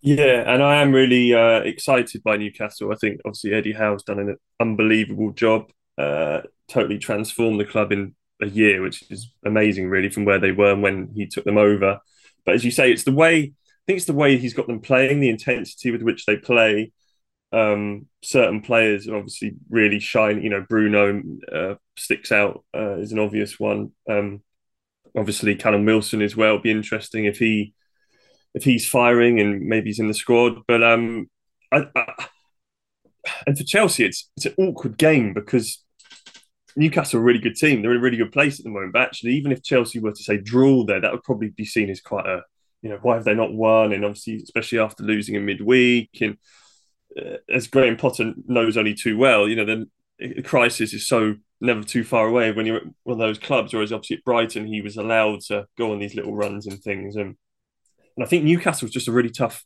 Yeah, and I am really uh, excited by Newcastle. I think obviously Eddie Howe's done an unbelievable job uh, totally transformed the club in a year, which is amazing, really, from where they were when he took them over. But as you say, it's the way I think it's the way he's got them playing, the intensity with which they play. Um, certain players obviously really shine. You know, Bruno uh, sticks out uh, is an obvious one. Um, obviously, Callum Wilson as well. Be interesting if he if he's firing and maybe he's in the squad. But um, I, I, and for Chelsea, it's it's an awkward game because Newcastle are a really good team. They're in a really good place at the moment. But actually, even if Chelsea were to say draw there, that would probably be seen as quite a, you know, why have they not won? And obviously, especially after losing in midweek, and uh, as Graham Potter knows only too well, you know, the crisis is so never too far away when you're at one of those clubs. Whereas obviously at Brighton, he was allowed to go on these little runs and things. And and I think Newcastle's just a really tough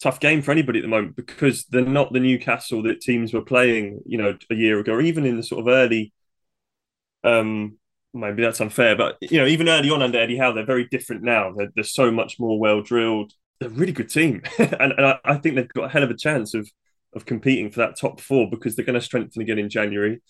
tough game for anybody at the moment because they're not the Newcastle that teams were playing, you know, a year ago, or even in the sort of early. Um, maybe that's unfair, but you know, even early on under Eddie Howe, they're very different now. They're, they're so much more well drilled. They're a really good team, [laughs] and, and I, I, think they've got a hell of a chance of of competing for that top four because they're going to strengthen again in January.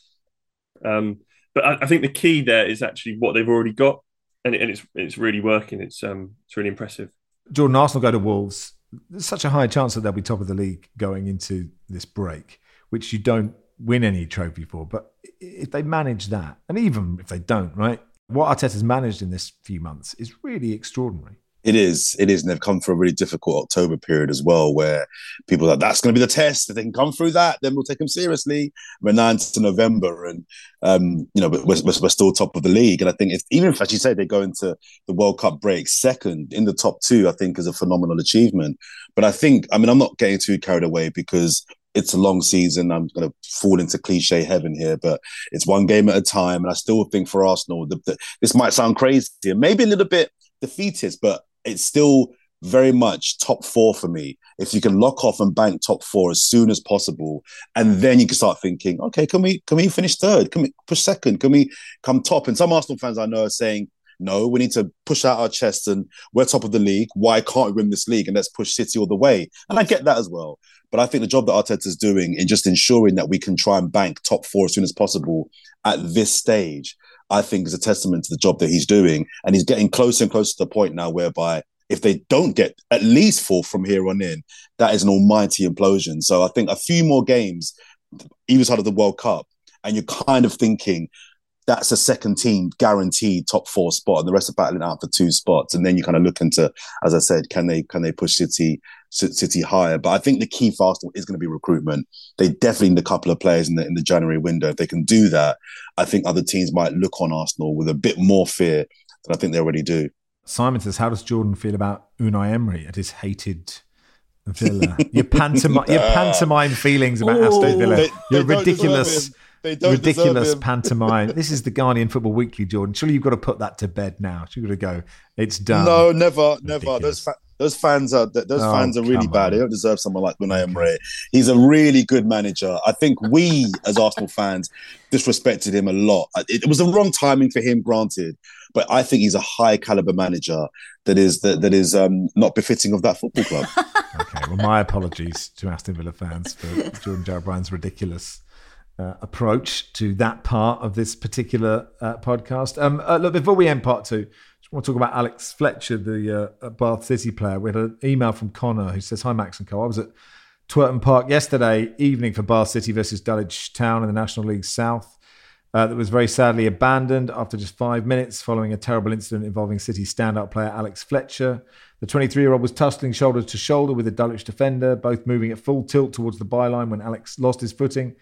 Um, but I, I, think the key there is actually what they've already got, and, it, and it's it's really working. It's um it's really impressive. Jordan Arsenal go to Wolves. There's such a high chance that they'll be top of the league going into this break, which you don't win any trophy for. But if they manage that, and even if they don't, right, what Arteta's managed in this few months is really extraordinary. It is, it is, and they've come through a really difficult October period as well, where people are that's going to be the test. If they can come through that, then we'll take them seriously. We're nine to November, and um, you know, we're, we're, we're, still top of the league. And I think if even if, as you say, they go into the World Cup break second in the top two, I think is a phenomenal achievement. But I think, I mean, I'm not getting too carried away because it's a long season. I'm going to fall into cliche heaven here, but it's one game at a time. And I still think for Arsenal, the, the, this might sound crazy and maybe a little bit defeatist, but it's still very much top four for me. If you can lock off and bank top four as soon as possible, and then you can start thinking, okay, can we can we finish third? Can we push second? Can we come top? And some Arsenal fans I know are saying, no, we need to push out our chest and we're top of the league. Why can't we win this league? And let's push City all the way. And I get that as well. But I think the job that Arteta's doing in just ensuring that we can try and bank top four as soon as possible at this stage I think is a testament to the job that he's doing. And he's getting closer and closer to the point now whereby if they don't get at least four from here on in, that is an almighty implosion. So I think a few more games, either side of the World Cup, and you're kind of thinking that's a second team guaranteed top four spot, and the rest are battling out for two spots. And then you kind of look into, as I said, can they can they push City City higher? But I think the key for Arsenal is going to be recruitment. They definitely need a couple of players in the in the January window. If they can do that, I think other teams might look on Arsenal with a bit more fear than I think they already do. Simon says, "How does Jordan feel about Unai Emery at his hated?" Villa. your pantomime, your [laughs] pantomime feelings about Aston Villa. They, they your ridiculous ridiculous pantomime. [laughs] this is the Guardian Football Weekly, Jordan. Surely you've got to put that to bed now. You've got to go. It's done. No, never, ridiculous. never. Those fa- those fans are those oh, fans are really bad. On. They don't deserve someone like Unai Emery. He's a really good manager. I think we, as Arsenal fans, disrespected him a lot. It, it was the wrong timing for him, granted, but I think he's a high caliber manager that is that, that is um, not befitting of that football club. [laughs] okay, well, my apologies to Aston Villa fans for Jordan Jarrett Bryan's ridiculous uh, approach to that part of this particular uh, podcast. Um, uh, look, before we end part two, just want to talk about Alex Fletcher, the uh, Bath City player. We had an email from Connor who says, "Hi Max and Co. I was at Twerton Park yesterday evening for Bath City versus Dulwich Town in the National League South." Uh, that was very sadly abandoned after just five minutes following a terrible incident involving City standout player Alex Fletcher. The 23 year old was tussling shoulder to shoulder with a Dulwich defender, both moving at full tilt towards the byline when Alex lost his footing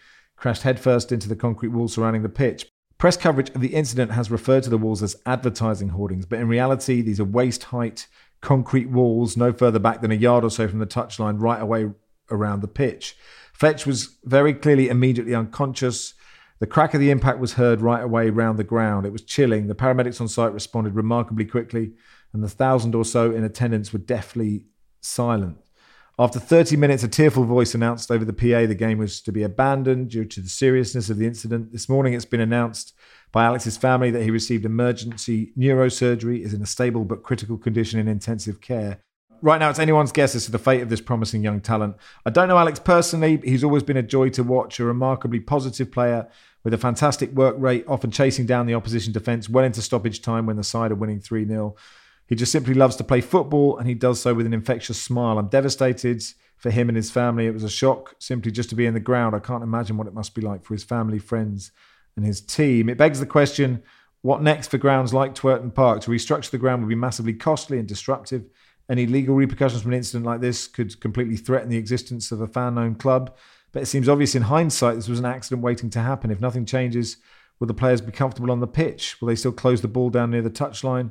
crashed headfirst into the concrete wall surrounding the pitch. Press coverage of the incident has referred to the walls as advertising hoardings, but in reality, these are waist height concrete walls no further back than a yard or so from the touchline, right away around the pitch. Fletch was very clearly immediately unconscious. The crack of the impact was heard right away round the ground. It was chilling. The paramedics on site responded remarkably quickly, and the thousand or so in attendance were deathly silent. After 30 minutes, a tearful voice announced over the PA the game was to be abandoned due to the seriousness of the incident. This morning, it's been announced by Alex's family that he received emergency neurosurgery, is in a stable but critical condition in intensive care. Right now, it's anyone's guess as to the fate of this promising young talent. I don't know Alex personally. He's always been a joy to watch, a remarkably positive player with a fantastic work rate, often chasing down the opposition defence well into stoppage time when the side are winning 3 0. He just simply loves to play football and he does so with an infectious smile. I'm devastated for him and his family. It was a shock simply just to be in the ground. I can't imagine what it must be like for his family, friends, and his team. It begs the question what next for grounds like Twerton Park? To restructure the ground would be massively costly and disruptive. Any legal repercussions from an incident like this could completely threaten the existence of a fan owned club. But it seems obvious in hindsight this was an accident waiting to happen. If nothing changes, will the players be comfortable on the pitch? Will they still close the ball down near the touchline?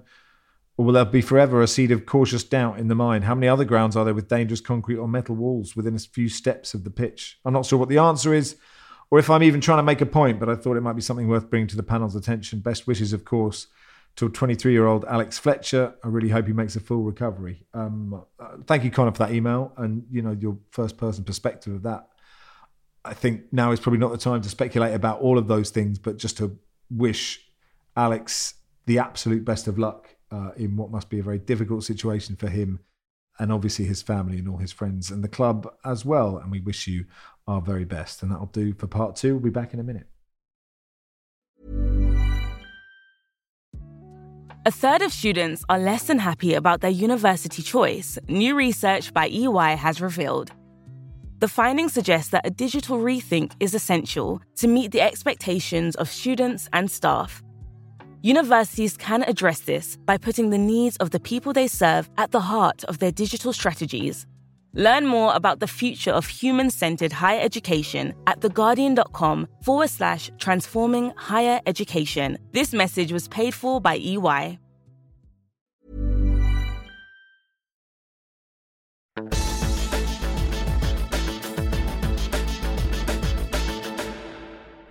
Or will there be forever a seed of cautious doubt in the mind? How many other grounds are there with dangerous concrete or metal walls within a few steps of the pitch? I'm not sure what the answer is, or if I'm even trying to make a point, but I thought it might be something worth bringing to the panel's attention. Best wishes, of course, to 23 year old Alex Fletcher. I really hope he makes a full recovery. Um, uh, thank you, Connor, for that email and you know your first person perspective of that. I think now is probably not the time to speculate about all of those things, but just to wish Alex the absolute best of luck uh, in what must be a very difficult situation for him and obviously his family and all his friends and the club as well. And we wish you our very best. And that'll do for part two. We'll be back in a minute. A third of students are less than happy about their university choice, new research by EY has revealed. The findings suggest that a digital rethink is essential to meet the expectations of students and staff. Universities can address this by putting the needs of the people they serve at the heart of their digital strategies. Learn more about the future of human centered higher education at theguardian.com forward slash transforming higher education. This message was paid for by EY.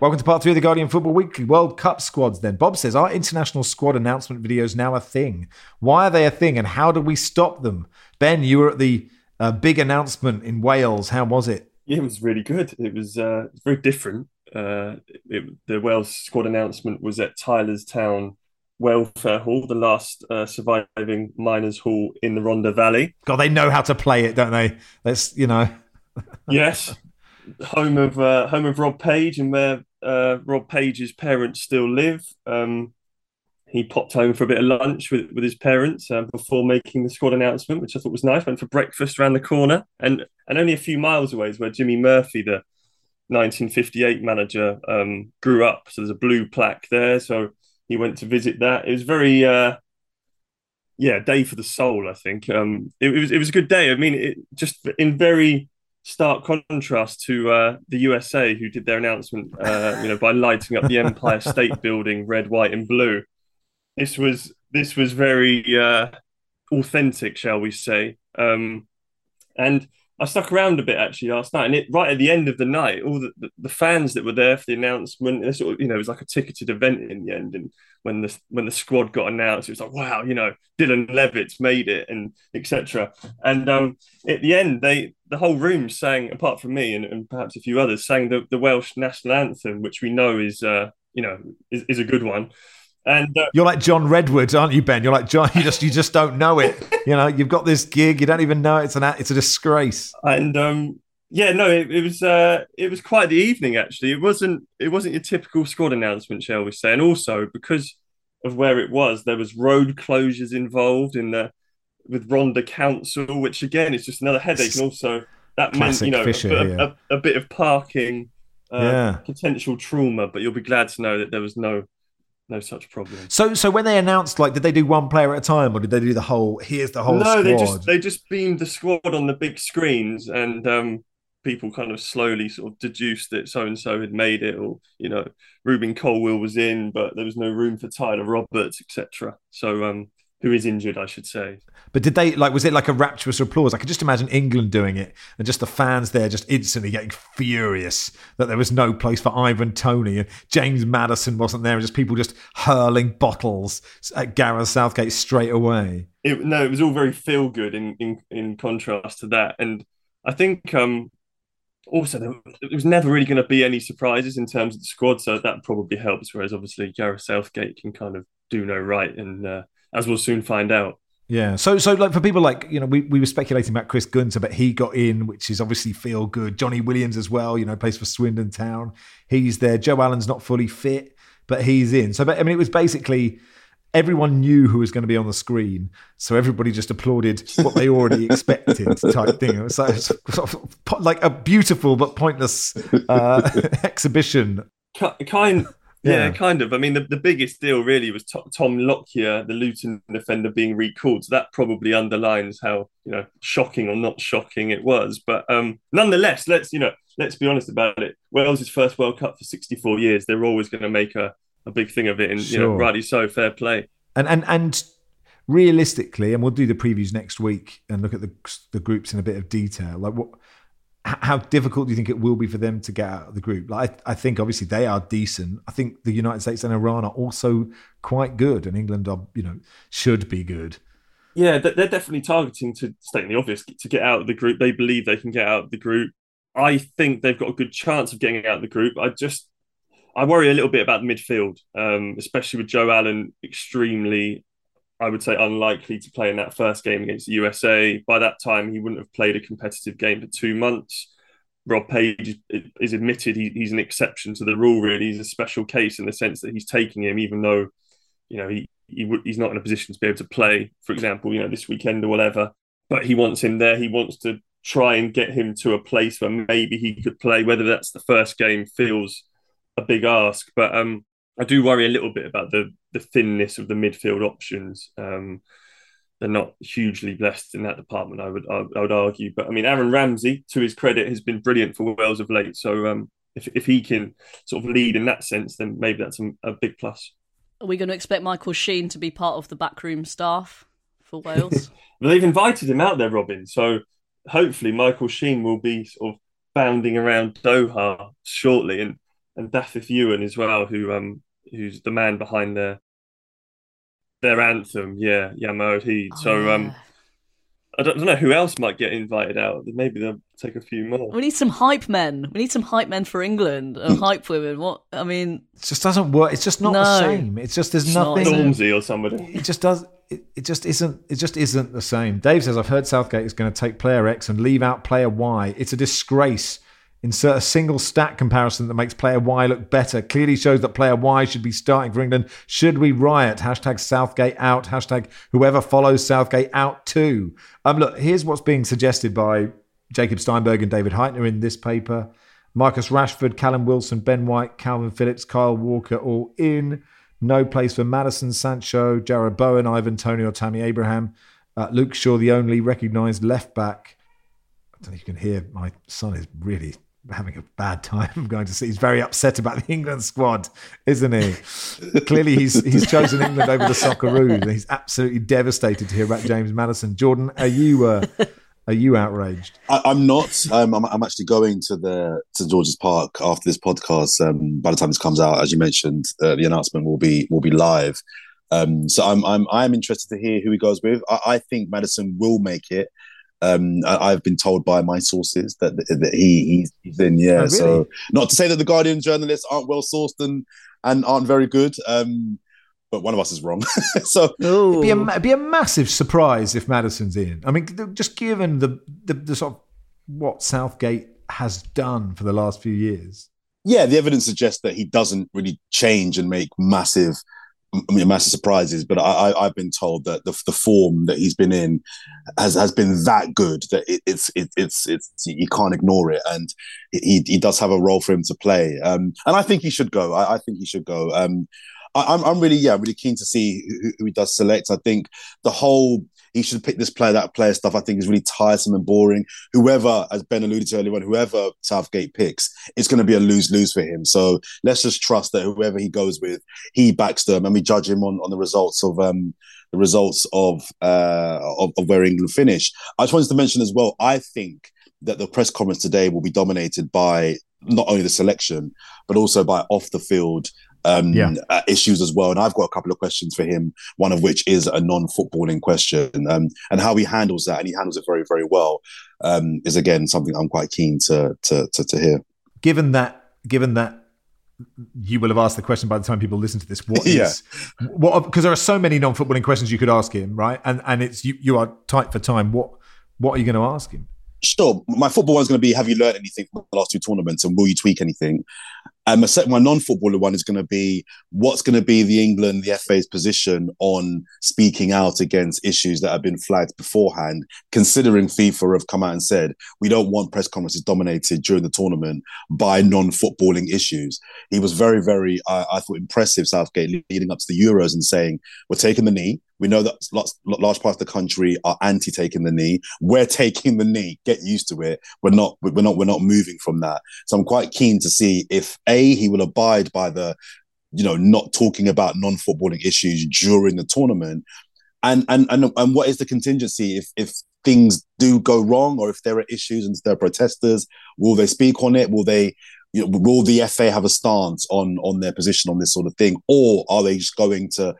Welcome to part three of the Guardian Football Weekly World Cup squads. Then Bob says, "Are international squad announcement videos now a thing? Why are they a thing, and how do we stop them?" Ben, you were at the uh, big announcement in Wales. How was it? Yeah, it was really good. It was uh, very different. Uh, it, the Wales squad announcement was at Tylorstown Welfare Hall, the last uh, surviving miners' hall in the Rhondda Valley. God, they know how to play it, don't they? Let's, you know. [laughs] yes, home of uh, home of Rob Page, and where uh, Rob Page's parents still live. Um, he popped home for a bit of lunch with, with his parents uh, before making the squad announcement, which I thought was nice. Went for breakfast around the corner, and and only a few miles away is where Jimmy Murphy, the 1958 manager, um, grew up. So there's a blue plaque there. So he went to visit that. It was very, uh, yeah, day for the soul. I think um, it, it was it was a good day. I mean, it just in very stark contrast to uh, the USA, who did their announcement, uh, you know, by lighting up the Empire State [laughs] Building red, white, and blue. This was this was very uh, authentic, shall we say? Um, and I stuck around a bit actually last night, and it right at the end of the night, all the, the, the fans that were there for the announcement, sort of, you know, it was like a ticketed event in the end, and when the when the squad got announced, it was like, wow, you know, Dylan Levitt's made it, and etc. And um, at the end, they the whole room sang, apart from me and, and perhaps a few others, sang the, the Welsh national anthem, which we know is uh, you know is, is a good one. And uh, you're like John Redwood, aren't you, Ben? You're like John. [laughs] You just you just don't know it. you know, you've got this gig, you don't even know it's an it's a disgrace. And um, yeah, no, it, it was uh, it was quite the evening actually. It wasn't it wasn't your typical squad announcement, shall we say? And also because of where it was, there was road closures involved in the with Rhondda Council, which again is just another headache. And also that meant you know Fisher, a, yeah. a, a, bit of parking, uh, yeah. potential trauma. But you'll be glad to know that there was no no such problem. So, so when they announced, like, did they do one player at a time, or did they do the whole? Here's the whole. No, squad? they just they just beamed the squad on the big screens, and um, people kind of slowly sort of deduced that so and so had made it, or you know, Rubin Colwill was in, but there was no room for Tyler Roberts, etc. So, um, who is injured, I should say. But did they like? Was it like a rapturous applause? I could just imagine England doing it, and just the fans there just instantly getting furious that there was no place for Ivan Toney and James Maddison wasn't there, and just people just hurling bottles at Gareth Southgate straight away. It, no, it was all very feel good in, in in contrast to that, and I think um, also there, was never really going to be any surprises in terms of the squad, so that probably helps. Whereas obviously Gareth Southgate can kind of do no right, and uh, as we'll soon find out. Yeah. So so like for people like, you know, we, we were speculating about Chris Gunter, but he got in, which is obviously feel good. Johnny Williams as well, you know, plays for Swindon Town. He's there. Joe Allen's not fully fit, but he's in. So but I mean it was basically everyone knew who was going to be on the screen, so everybody just applauded what they already [laughs] expected, type thing. It was like, sort of like a beautiful but pointless uh, [laughs] exhibition. Kind, yeah, yeah, kind of. I mean, the, the biggest deal really was Tom Lockyer, the Luton defender, being recalled. So that probably underlines how you know shocking or not shocking it was. But um, nonetheless, let's you know let's be honest about it. Wales' first World Cup for 64 years. They're always going to make a a big thing of it, and sure. you know, rightly so, fair play. And and and realistically, and we'll do the previews next week and look at the the groups in a bit of detail. Like what how difficult do you think it will be for them to get out of the group? Like, I, I, think obviously they are decent. I think the United States and Iran are also quite good, and England are, you know, should be good. Yeah, they're definitely targeting to state in the obvious to get out of the group. They believe they can get out of the group. I think they've got a good chance of getting out of the group. I just I worry a little bit about the midfield, um, especially with Joe Allen extremely, I would say, unlikely to play in that first game against the USA. By that time, he wouldn't have played a competitive game for two months. Rob Page is admitted he, he's an exception to the rule. Really, he's a special case in the sense that he's taking him, even though you know he, he he's not in a position to be able to play, for example, you know this weekend or whatever. But he wants him there. He wants to try and get him to a place where maybe he could play. Whether that's the first game feels a big ask, but um, I do worry a little bit about the the thinness of the midfield options. Um, they're not hugely blessed in that department. I would I, I, would argue, but I mean, Aaron Ramsey, to his credit, has been brilliant for Wales of late. So um, if if he can sort of lead in that sense, then maybe that's a, a big plus. Are we going to expect Michael Sheen to be part of the backroom staff for Wales? [laughs] They've invited him out there, Robyn. So hopefully Michael Sheen will be sort of bounding around Doha shortly, and and Dafydd Iwan as well, who um who's the man behind their their anthem. Yeah, yeah, Mo He. Oh, so um, I don't, I don't, know who else might get invited out. Maybe they'll take a few more. We need some hype men. We need some hype men for England and hype women. What I mean, it just doesn't work. It's just not no, the same. It's just there's nothing. Stormzy or somebody. It just does. It, it just isn't. It just isn't the same. Dave says I've heard Southgate is going to take player X and leave out player Y. It's a disgrace Insert a single stat comparison that makes player Y look better. Clearly shows that player Y should be starting for England. Should we riot? Hashtag Southgate out. Hashtag whoever follows Southgate out too. Um, look, here's what's being suggested by Jacob Steinberg and David Hytner in this paper. Marcus Rashford, Callum Wilson, Ben White, Kalvin Phillips, Kyle Walker all in. No place for Maddison, Sancho, Jarrod Bowen, Ivan Toney, or Tammy Abraham. Uh, Luke Shaw, the only recognised left back. I don't know if you can hear my son is really having a bad time [laughs] going to see. He's very upset about the England squad, isn't he? Clearly, he's he's chosen England over the Socceroos, he's absolutely devastated to hear about James Maddison. Jordan, are you uh, are you outraged? I, am not. Um, I'm, I'm, actually going to the to George's Park after this podcast. Um, by the time this comes out, as you mentioned, uh, the announcement will be will be live. Um, so I'm I'm I'm interested to hear who he goes with. I, I think Maddison will make it. Um, I, have been told by my sources that that he he's, he's in. Yeah, oh, really? so not to say that the Guardian journalists aren't well sourced and and aren't very good. Um, but one of us is wrong. [laughs] so it'd be, a, it'd be, a, massive surprise if Maddison's in. I mean, just given the, the, the sort of what Southgate has done for the last few years. Yeah, the evidence suggests that he doesn't really change and make massive I mean, a massive surprises, but I, I, have been told that the, the form that he's been in has, has been that good that it, it's it, it's it's you can't ignore it, and he he does have a role for him to play, um, and I think he should go. I, I think he should go. Um, I, am I'm really yeah really keen to see who, who he does select. I think the whole he should pick this player, that player stuff. I think is really tiresome and boring. Whoever, as Ben alluded to earlier on, whoever Southgate picks, it's going to be a lose lose for him. So let's just trust that whoever he goes with, he backs them, and we judge him on on the results of um the results of uh of, of where England finish. I just wanted to mention as well. I think that the press conference today will be dominated by not only the selection but also by off the field um, yeah. uh, issues as well. And I've got a couple of questions for him, one of which is a non footballing question. Um, and how he handles that, and he handles it very, very well, um, is again something I'm quite keen to, to, to, to hear. Given that, given that you will have asked the question by the time people listen to this. What [laughs] is yeah. what? Because there are so many non-footballing questions you could ask him, right? And and it's you you are tight for time. What what are you going to ask him? Sure. My football one's going to be: Have you learned anything from the last two tournaments, and will you tweak anything? And my my non-footballer one is going to be what's going to be the England, the FA's position on speaking out against issues that have been flagged beforehand. Considering FIFA have come out and said we don't want press conferences dominated during the tournament by non-footballing issues. He was very, very, uh, I thought, impressive Southgate leading up to the Euros and saying we're taking the knee. We know that lots, large parts of the country are anti taking the knee. We're taking the knee. Get used to it. We're not. We're not. We're not moving from that. So I'm quite keen to see if a he will abide by the, you know, not talking about non-footballing issues during the tournament, and and and and what is the contingency if if things do go wrong or if there are issues and there are protesters, will they speak on it? Will they you know, will the FA have a stance on on their position on this sort of thing, or are they just going to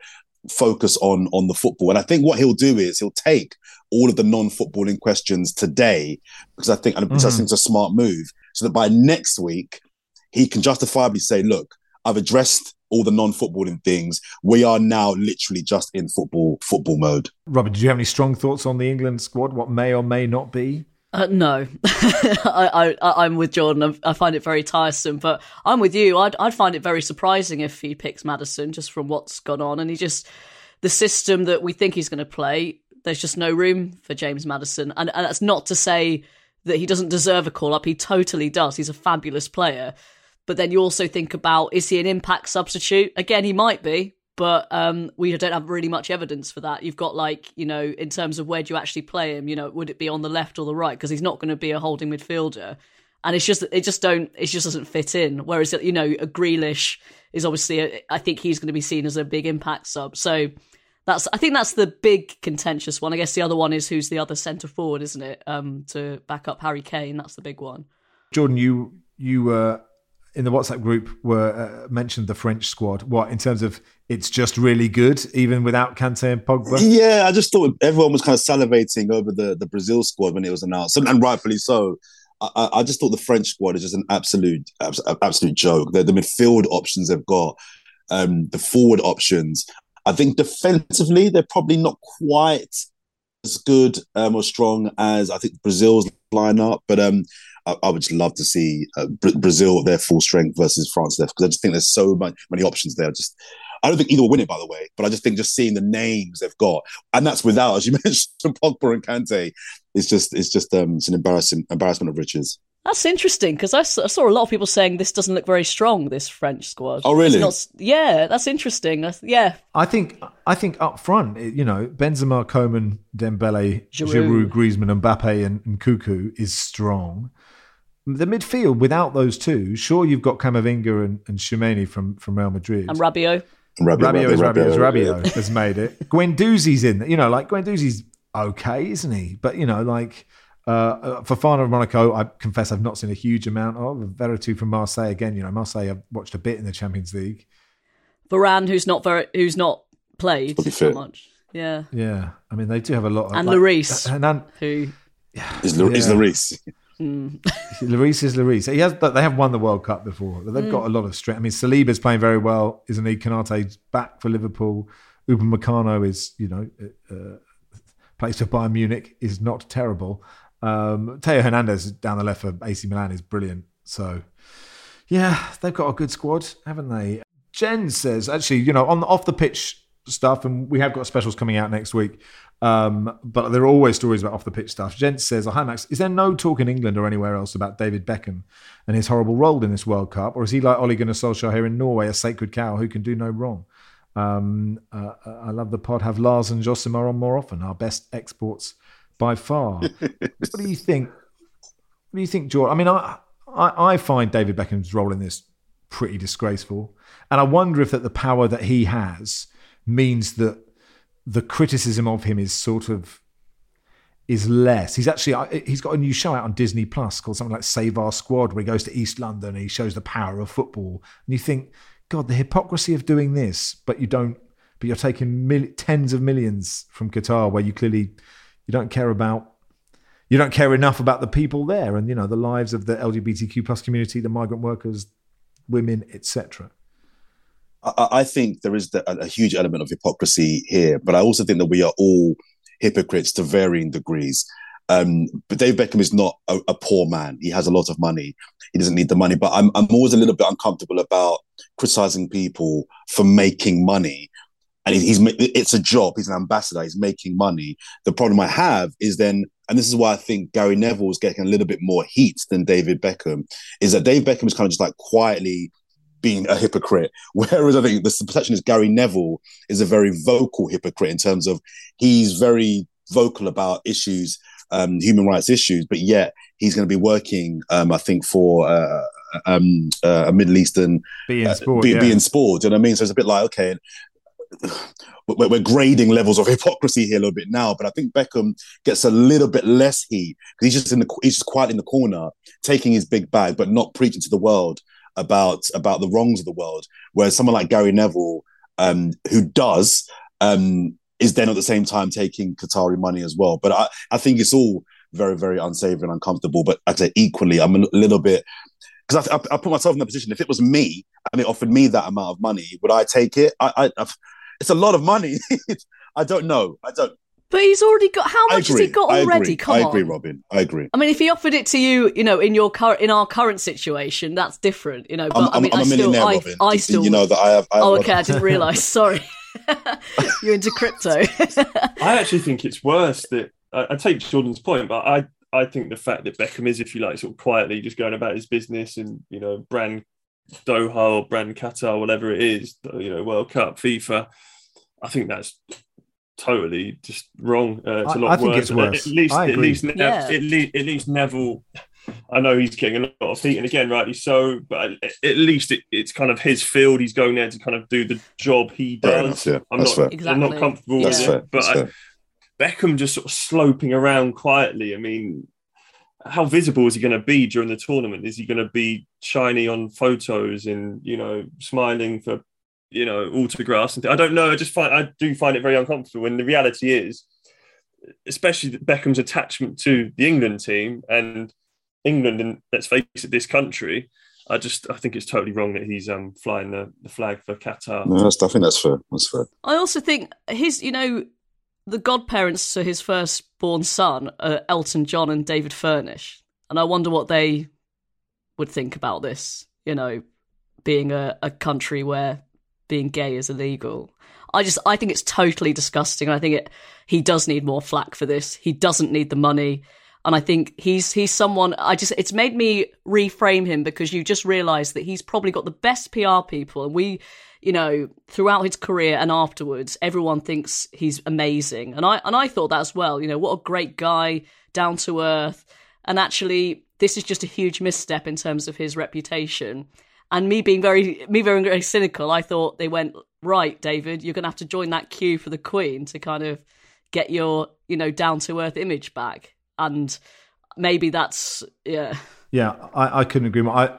focus on on the football? And I think what he'll do is he'll take all of the non-footballing questions today because I think and mm-hmm. I think it's a smart move, so that by next week he can justifiably say, "Look, I've addressed all the non-footballing things. We are now literally just in football football mode." Robert, did you have any strong thoughts on the England squad? What may or may not be? Uh, no, [laughs] I, I, am with Jordan. I find it very tiresome, but I'm with you. I'd, I'd find it very surprising if he picks Maddison just from what's gone on. And he just, the system that we think he's going to play, there's just no room for James Maddison. And, and that's not to say that he doesn't deserve a call up. He totally does. He's a fabulous player. But then you also think about, is he an impact substitute? Again, he might be, but um, we don't have really much evidence for that. You've got like you know, in terms of where do you actually play him? You know, would it be on the left or the right? Because he's not going to be a holding midfielder, and it's just it just don't it just doesn't fit in. Whereas you know, a Grealish is obviously a, I think he's going to be seen as a big impact sub. So that's I think that's the big contentious one. I guess the other one is who's the other centre forward, isn't it? Um, to back up Harry Kane, that's the big one. Jordan, you you uh, in the WhatsApp group were uh, mentioned the French squad. What in terms of it's just really good, even without Kante and Pogba? Yeah, I just thought everyone was kind of salivating over the, the Brazil squad when it was announced, and, rightfully so. I, I, just thought the French squad is just an absolute absolute joke. The, the midfield options they've got, um, the forward options. I think defensively they're probably not quite as good um, or strong as I think Brazil's lineup, but um, I, I would just love to see uh, Brazil their full strength versus France left because I just think there's so much, many options there. Just I don't think either will win it, by the way, but I just think just seeing the names they've got, and that's without, as you [laughs] mentioned, Pogba and Kante, it's just it's just um, it's an embarrassing embarrassment of riches. That's interesting because I saw a lot of people saying this doesn't look very strong. This French squad. Oh, really? Not, yeah, that's interesting. yeah, I think I think up front, you know, Benzema, Coman, Dembele, Giroud, Giroud Griezmann, Mbappe, and, and Nkunku is strong the midfield without those two, sure you've got Camavinga and, and Tchouameni from, from Real Madrid. And Rabiot. Rabiot, Rabiot, is Rabiot, Rabiot, Rabiot has made it. Guendouzi's in, you know, like Guendouzi's okay, isn't he? But you know, like uh, uh Fofana of Monaco, I confess I've not seen a huge amount of. Veretout from Marseille again, you know, Marseille I've watched a bit in the Champions League. Varane, who's not very, who's not played so much. Yeah, yeah. I mean, they do have a lot. Of, and like, Lloris, and, and, who is, L- yeah. is Lloris. Mm. [laughs] Lloris is Lloris. He has. They have won the World Cup before. They've mm. got a lot of strength. I mean, Saliba's playing very well, isn't he? Konate's back for Liverpool. Upamecano is, you know, uh, uh, plays for Bayern Munich. Is not terrible. Um, Theo Hernandez down the left for AC Milan is brilliant. So, yeah, they've got a good squad, haven't they? Jen says, actually, you know, on the off the pitch stuff, and we have got specials coming out next week. Um, but there are always stories about off the pitch stuff. Gent says, oh, Hi Max, is there no talk in England or anywhere else about David Beckham and his horrible role in this World Cup? Or is he like Ole Gunnar Solskjaer here in Norway, a sacred cow who can do no wrong? Um, uh, I love the pod. Have Lars and Josimar on more often. Our best exports by far. [laughs] what do you think? What do you think, George? I mean, I, I, I find David Beckham's role in this pretty disgraceful. And I wonder if that the power that he has means that the criticism of him is sort of is less. He's actually he's got a new show out on Disney Plus called something like Save Our Squad, where he goes to East London and he shows the power of football. And you think, God, the hypocrisy of doing this, but you don't. But you're taking mil- tens of millions from Qatar, where you clearly you don't care about. You don't care enough about the people there, and you know the lives of the LGBTQ plus community, the migrant workers, women, etc. I, think there is the, a, a huge element of hypocrisy here, but I also think that we are all hypocrites to varying degrees. Um, but Dave Beckham is not a, a, poor man. He has a lot of money. He doesn't need the money. But I'm, I'm always a little bit uncomfortable about criticizing people for making money. And he's it's a job. He's an ambassador. He's making money. The problem I have is then, and this is why I think Gary Neville is getting a little bit more heat than David Beckham, is that Dave Beckham is kind of just like quietly being a hypocrite. [laughs] Whereas I think the perception is Gary Neville is a very vocal hypocrite in terms of he's very vocal about issues, um, human rights issues, but yet he's going to be working, um, I think, for uh, um, uh, a Middle Eastern being in uh, sport, be, yeah. be sport. Do you know what I mean? So it's a bit like okay, [sighs] we're grading levels of [laughs] hypocrisy here a little bit now, but I think Beckham gets a little bit less heat because he's just in the he's just quiet in the corner, taking his big bag, but not preaching to the world about about the wrongs of the world. Whereas someone like Gary Neville, um, who does, um, is then at the same time taking Qatari money as well. But I, I think it's all very, very unsavory and uncomfortable. But I'd say equally, I'm a little bit because I, I, I, put myself in that position. If it was me and it offered me that amount of money, would I take it? I, I it's a lot of money. [laughs] I don't know. I don't. But he's already got. How much has he got already? Come I on. agree, Robyn. I agree. I mean, if he offered it to you, you know, in your current, in our current situation, that's different, you know. But I'm, I mean, I'm I a still, millionaire, I, Robyn. I Do- do still. you know that I have. I have oh, a okay. I didn't realise. [laughs] Sorry. [laughs] You're into crypto. [laughs] I actually think it's worse that I, I take Jordan's point, but I I think the fact that Beckham is, if you like, sort of quietly just going about his business and you know, brand Doha or brand Qatar, whatever it is, you know, World Cup, FIFA. I think that's totally just wrong. Uh, it's a I- lot I think worse. it's worse. At least, I at least, Nev- Yeah. at, least, at least Neville. I know he's getting a lot of heat, and again, rightly so. But at, at least it, it's kind of his field. He's going there to kind of do the job he Fair does. enough, yeah. I'm That's not, fair. I'm not comfortable That's with fair. it. But That's I, fair. Beckham just sort of sloping around quietly. I mean, how visible is he going to be during the tournament? Is he going to be shiny on photos and you know smiling for you know autographs and th- I don't know. I just find I do find it very uncomfortable. And the reality is, especially Beckham's attachment to the England team and England and let's face it, this country. I just I think it's totally wrong that he's um flying the, the flag for Qatar. No, that's, I think that's fair. That's fair. I also think his, you know, the godparents to his firstborn son are Elton John and David Furnish. And I wonder what they would think about this, you know, being a, a country where being gay is illegal. I just, I think it's totally disgusting. I think it, he does need more flack for this. He doesn't need the money. And I think he's he's someone I just it's made me reframe him because you just realise that he's probably got the best PR people and we you know throughout his career and afterwards everyone thinks he's amazing and I and I thought that as well you know what a great guy down to earth and actually this is just a huge misstep in terms of his reputation and me being very me being very cynical I thought they went right David you're going to have to join that queue for the queen to kind of get your you know down to earth image back and maybe that's yeah Yeah, I, I couldn't agree more. I,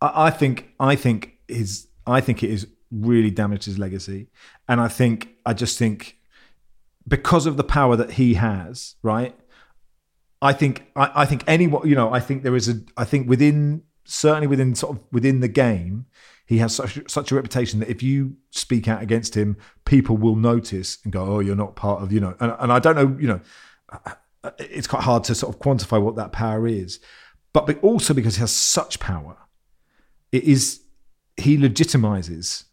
I I think I think his I think it is really damaged his legacy, and I think I just think because of the power that he has, right? I think I, I think anyone you know I think there is a I think within certainly within sort of within the game he has such such a reputation that if you speak out against him people will notice and go oh you're not part of you know and, and I don't know you know it's quite hard to sort of quantify what that power is but be- also because he has such power it is he legitimizes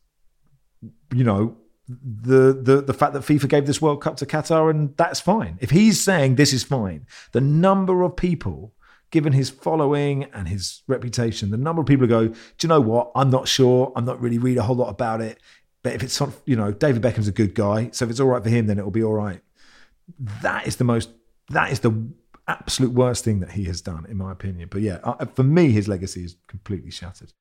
you know the the the fact that FIFA gave this World Cup to Qatar and that's fine. If he's saying this is fine, the number of people given his following and his reputation, the number of people who go, do you know what? I'm not sure. I'm not really read a whole lot about it. But if it's not, you know, David Beckham's a good guy, so if it's all right for him, then it'll be all right. That is the most. That is the absolute worst thing that he has done, in my opinion. But yeah, for me, his legacy is completely shattered.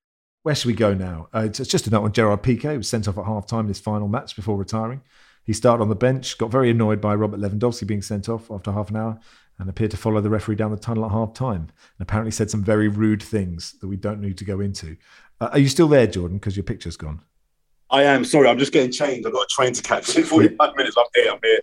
Where should we go now? Uh, it's, just a note on Gerard Piqué, who was sent off at half time in his final match before retiring. He started on the bench, got very annoyed by Robert Lewandowski being sent off after half an hour, and appeared to follow the referee down the tunnel at half time. And apparently said some very rude things that we don't need to go into. Uh, are you still there, Jordan? Because your picture's gone. I am sorry. I'm just getting changed. I've got a train to catch in 45 minutes. I'm here. I'm here.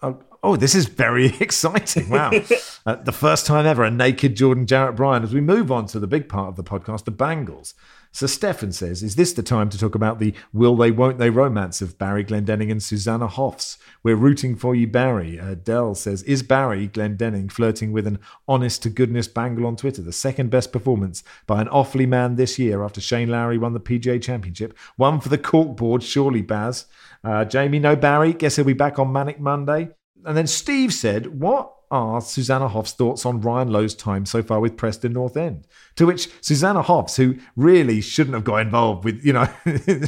Oh, oh, this is very [laughs] exciting. Wow. [laughs] uh, the first time ever, a naked Jordan Jarrett Bryan. As we move on to the big part of the podcast, the Bangles. So Stefan says, is this the time to talk about the will they, won't they romance of Barry Glendenning and Susanna Hoffs? We're rooting for you, Barry. Uh, Dell says, is Barry Glendenning flirting with an honest to goodness Bangle on Twitter? The second best performance by an Offaly man this year after Shane Lowry won the PGA Championship. One for the corkboard, surely, Baz. Uh, Jamie, no Barry. Guess he'll be back on Manic Monday. And then Steve said, What are Susanna Hoffs' thoughts on Ryan Lowe's time so far with Preston North End? To which Susanna Hoffs, who really shouldn't have got involved with, you know, [laughs]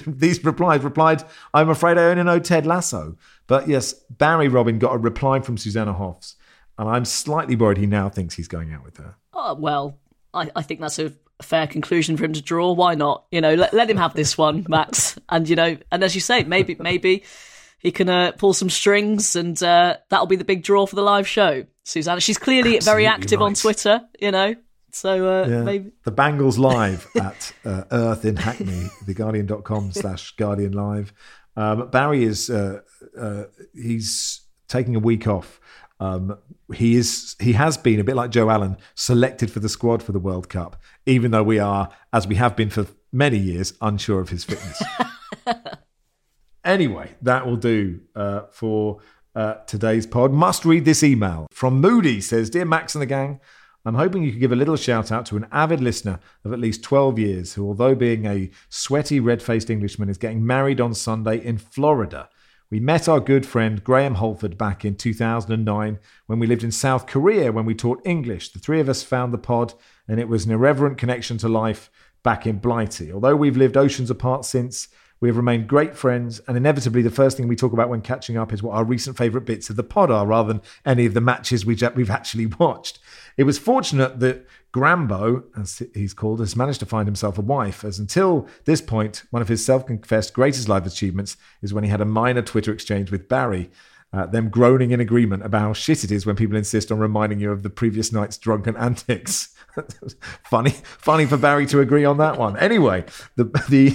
these replies, replied, I'm afraid I only know Ted Lasso. But yes, Barry Robyn got a reply from Susanna Hoffs. And I'm slightly worried he now thinks he's going out with her. oh, well I, I think that's a fair conclusion for him to draw. Why not? You know, let, let him have this one, Max. And you know, and as you say, maybe maybe he can uh, pull some strings, and uh, that'll be the big draw for the live show. Susanna, she's clearly Absolutely very active right. on Twitter. You know, so uh, yeah. maybe the Bangles live [laughs] at uh, Earth in Hackney, theguardian.com [laughs] slash Guardian Live. Um, Barry is uh, uh, he's taking a week off. Um, he is he has been a bit like Joe Allen, selected for the squad for the World Cup, even though we are, as we have been for many years, unsure of his fitness. [laughs] anyway, that will do uh, for uh, today's pod. Must read this email from Moody. Says, "Dear Max and the gang." I'm hoping you could give a little shout out to an avid listener of at least 12 years who, although being a sweaty, red faced Englishman, is getting married on Sunday in Florida. We met our good friend Graham Holford back in 2009 when we lived in South Korea when we taught English. The three of us found the pod, and it was an irreverent connection to life back in Blighty. Although we've lived oceans apart since, we have remained great friends, and inevitably, the first thing we talk about when catching up is what our recent favourite bits of the pod are, rather than any of the matches we've actually [laughs] watched. It was fortunate that Grambo, as he's called, has managed to find himself a wife, as until this point, one of his self confessed greatest life achievements is when he had a minor Twitter exchange with Barry. Uh, them groaning in agreement about how shit it is when people insist on reminding you of the previous night's drunken antics. [laughs] funny, funny for Barry to agree on that one. Anyway, the the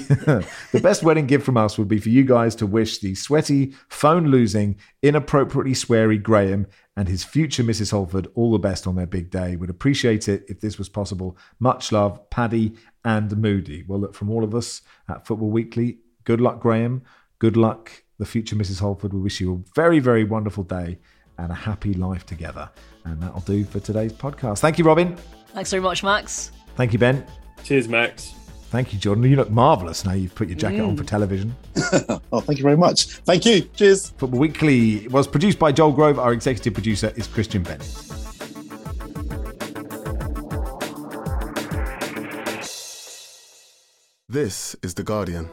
[laughs] the best wedding gift from us would be for you guys to wish the sweaty, phone losing, inappropriately sweary Graham and his future Mrs. Holford all the best on their big day. Would appreciate it if this was possible. Much love, Paddy and Moody. Well, look from all of us at Football Weekly. Good luck, Graham. Good luck, the future Mrs. Holford. We wish you a very, very wonderful day and a happy life together. And that'll do for today's podcast. Thank you, Robyn. Thanks very much, Max. Thank you, Ben. Cheers, Max. Thank you, Jordan. You look marvellous now you've put your jacket mm. on for television. [laughs] oh, thank you very much. Thank you. Cheers. Football Weekly was produced by Joel Grove. Our executive producer is Christian Bennett. This is The Guardian.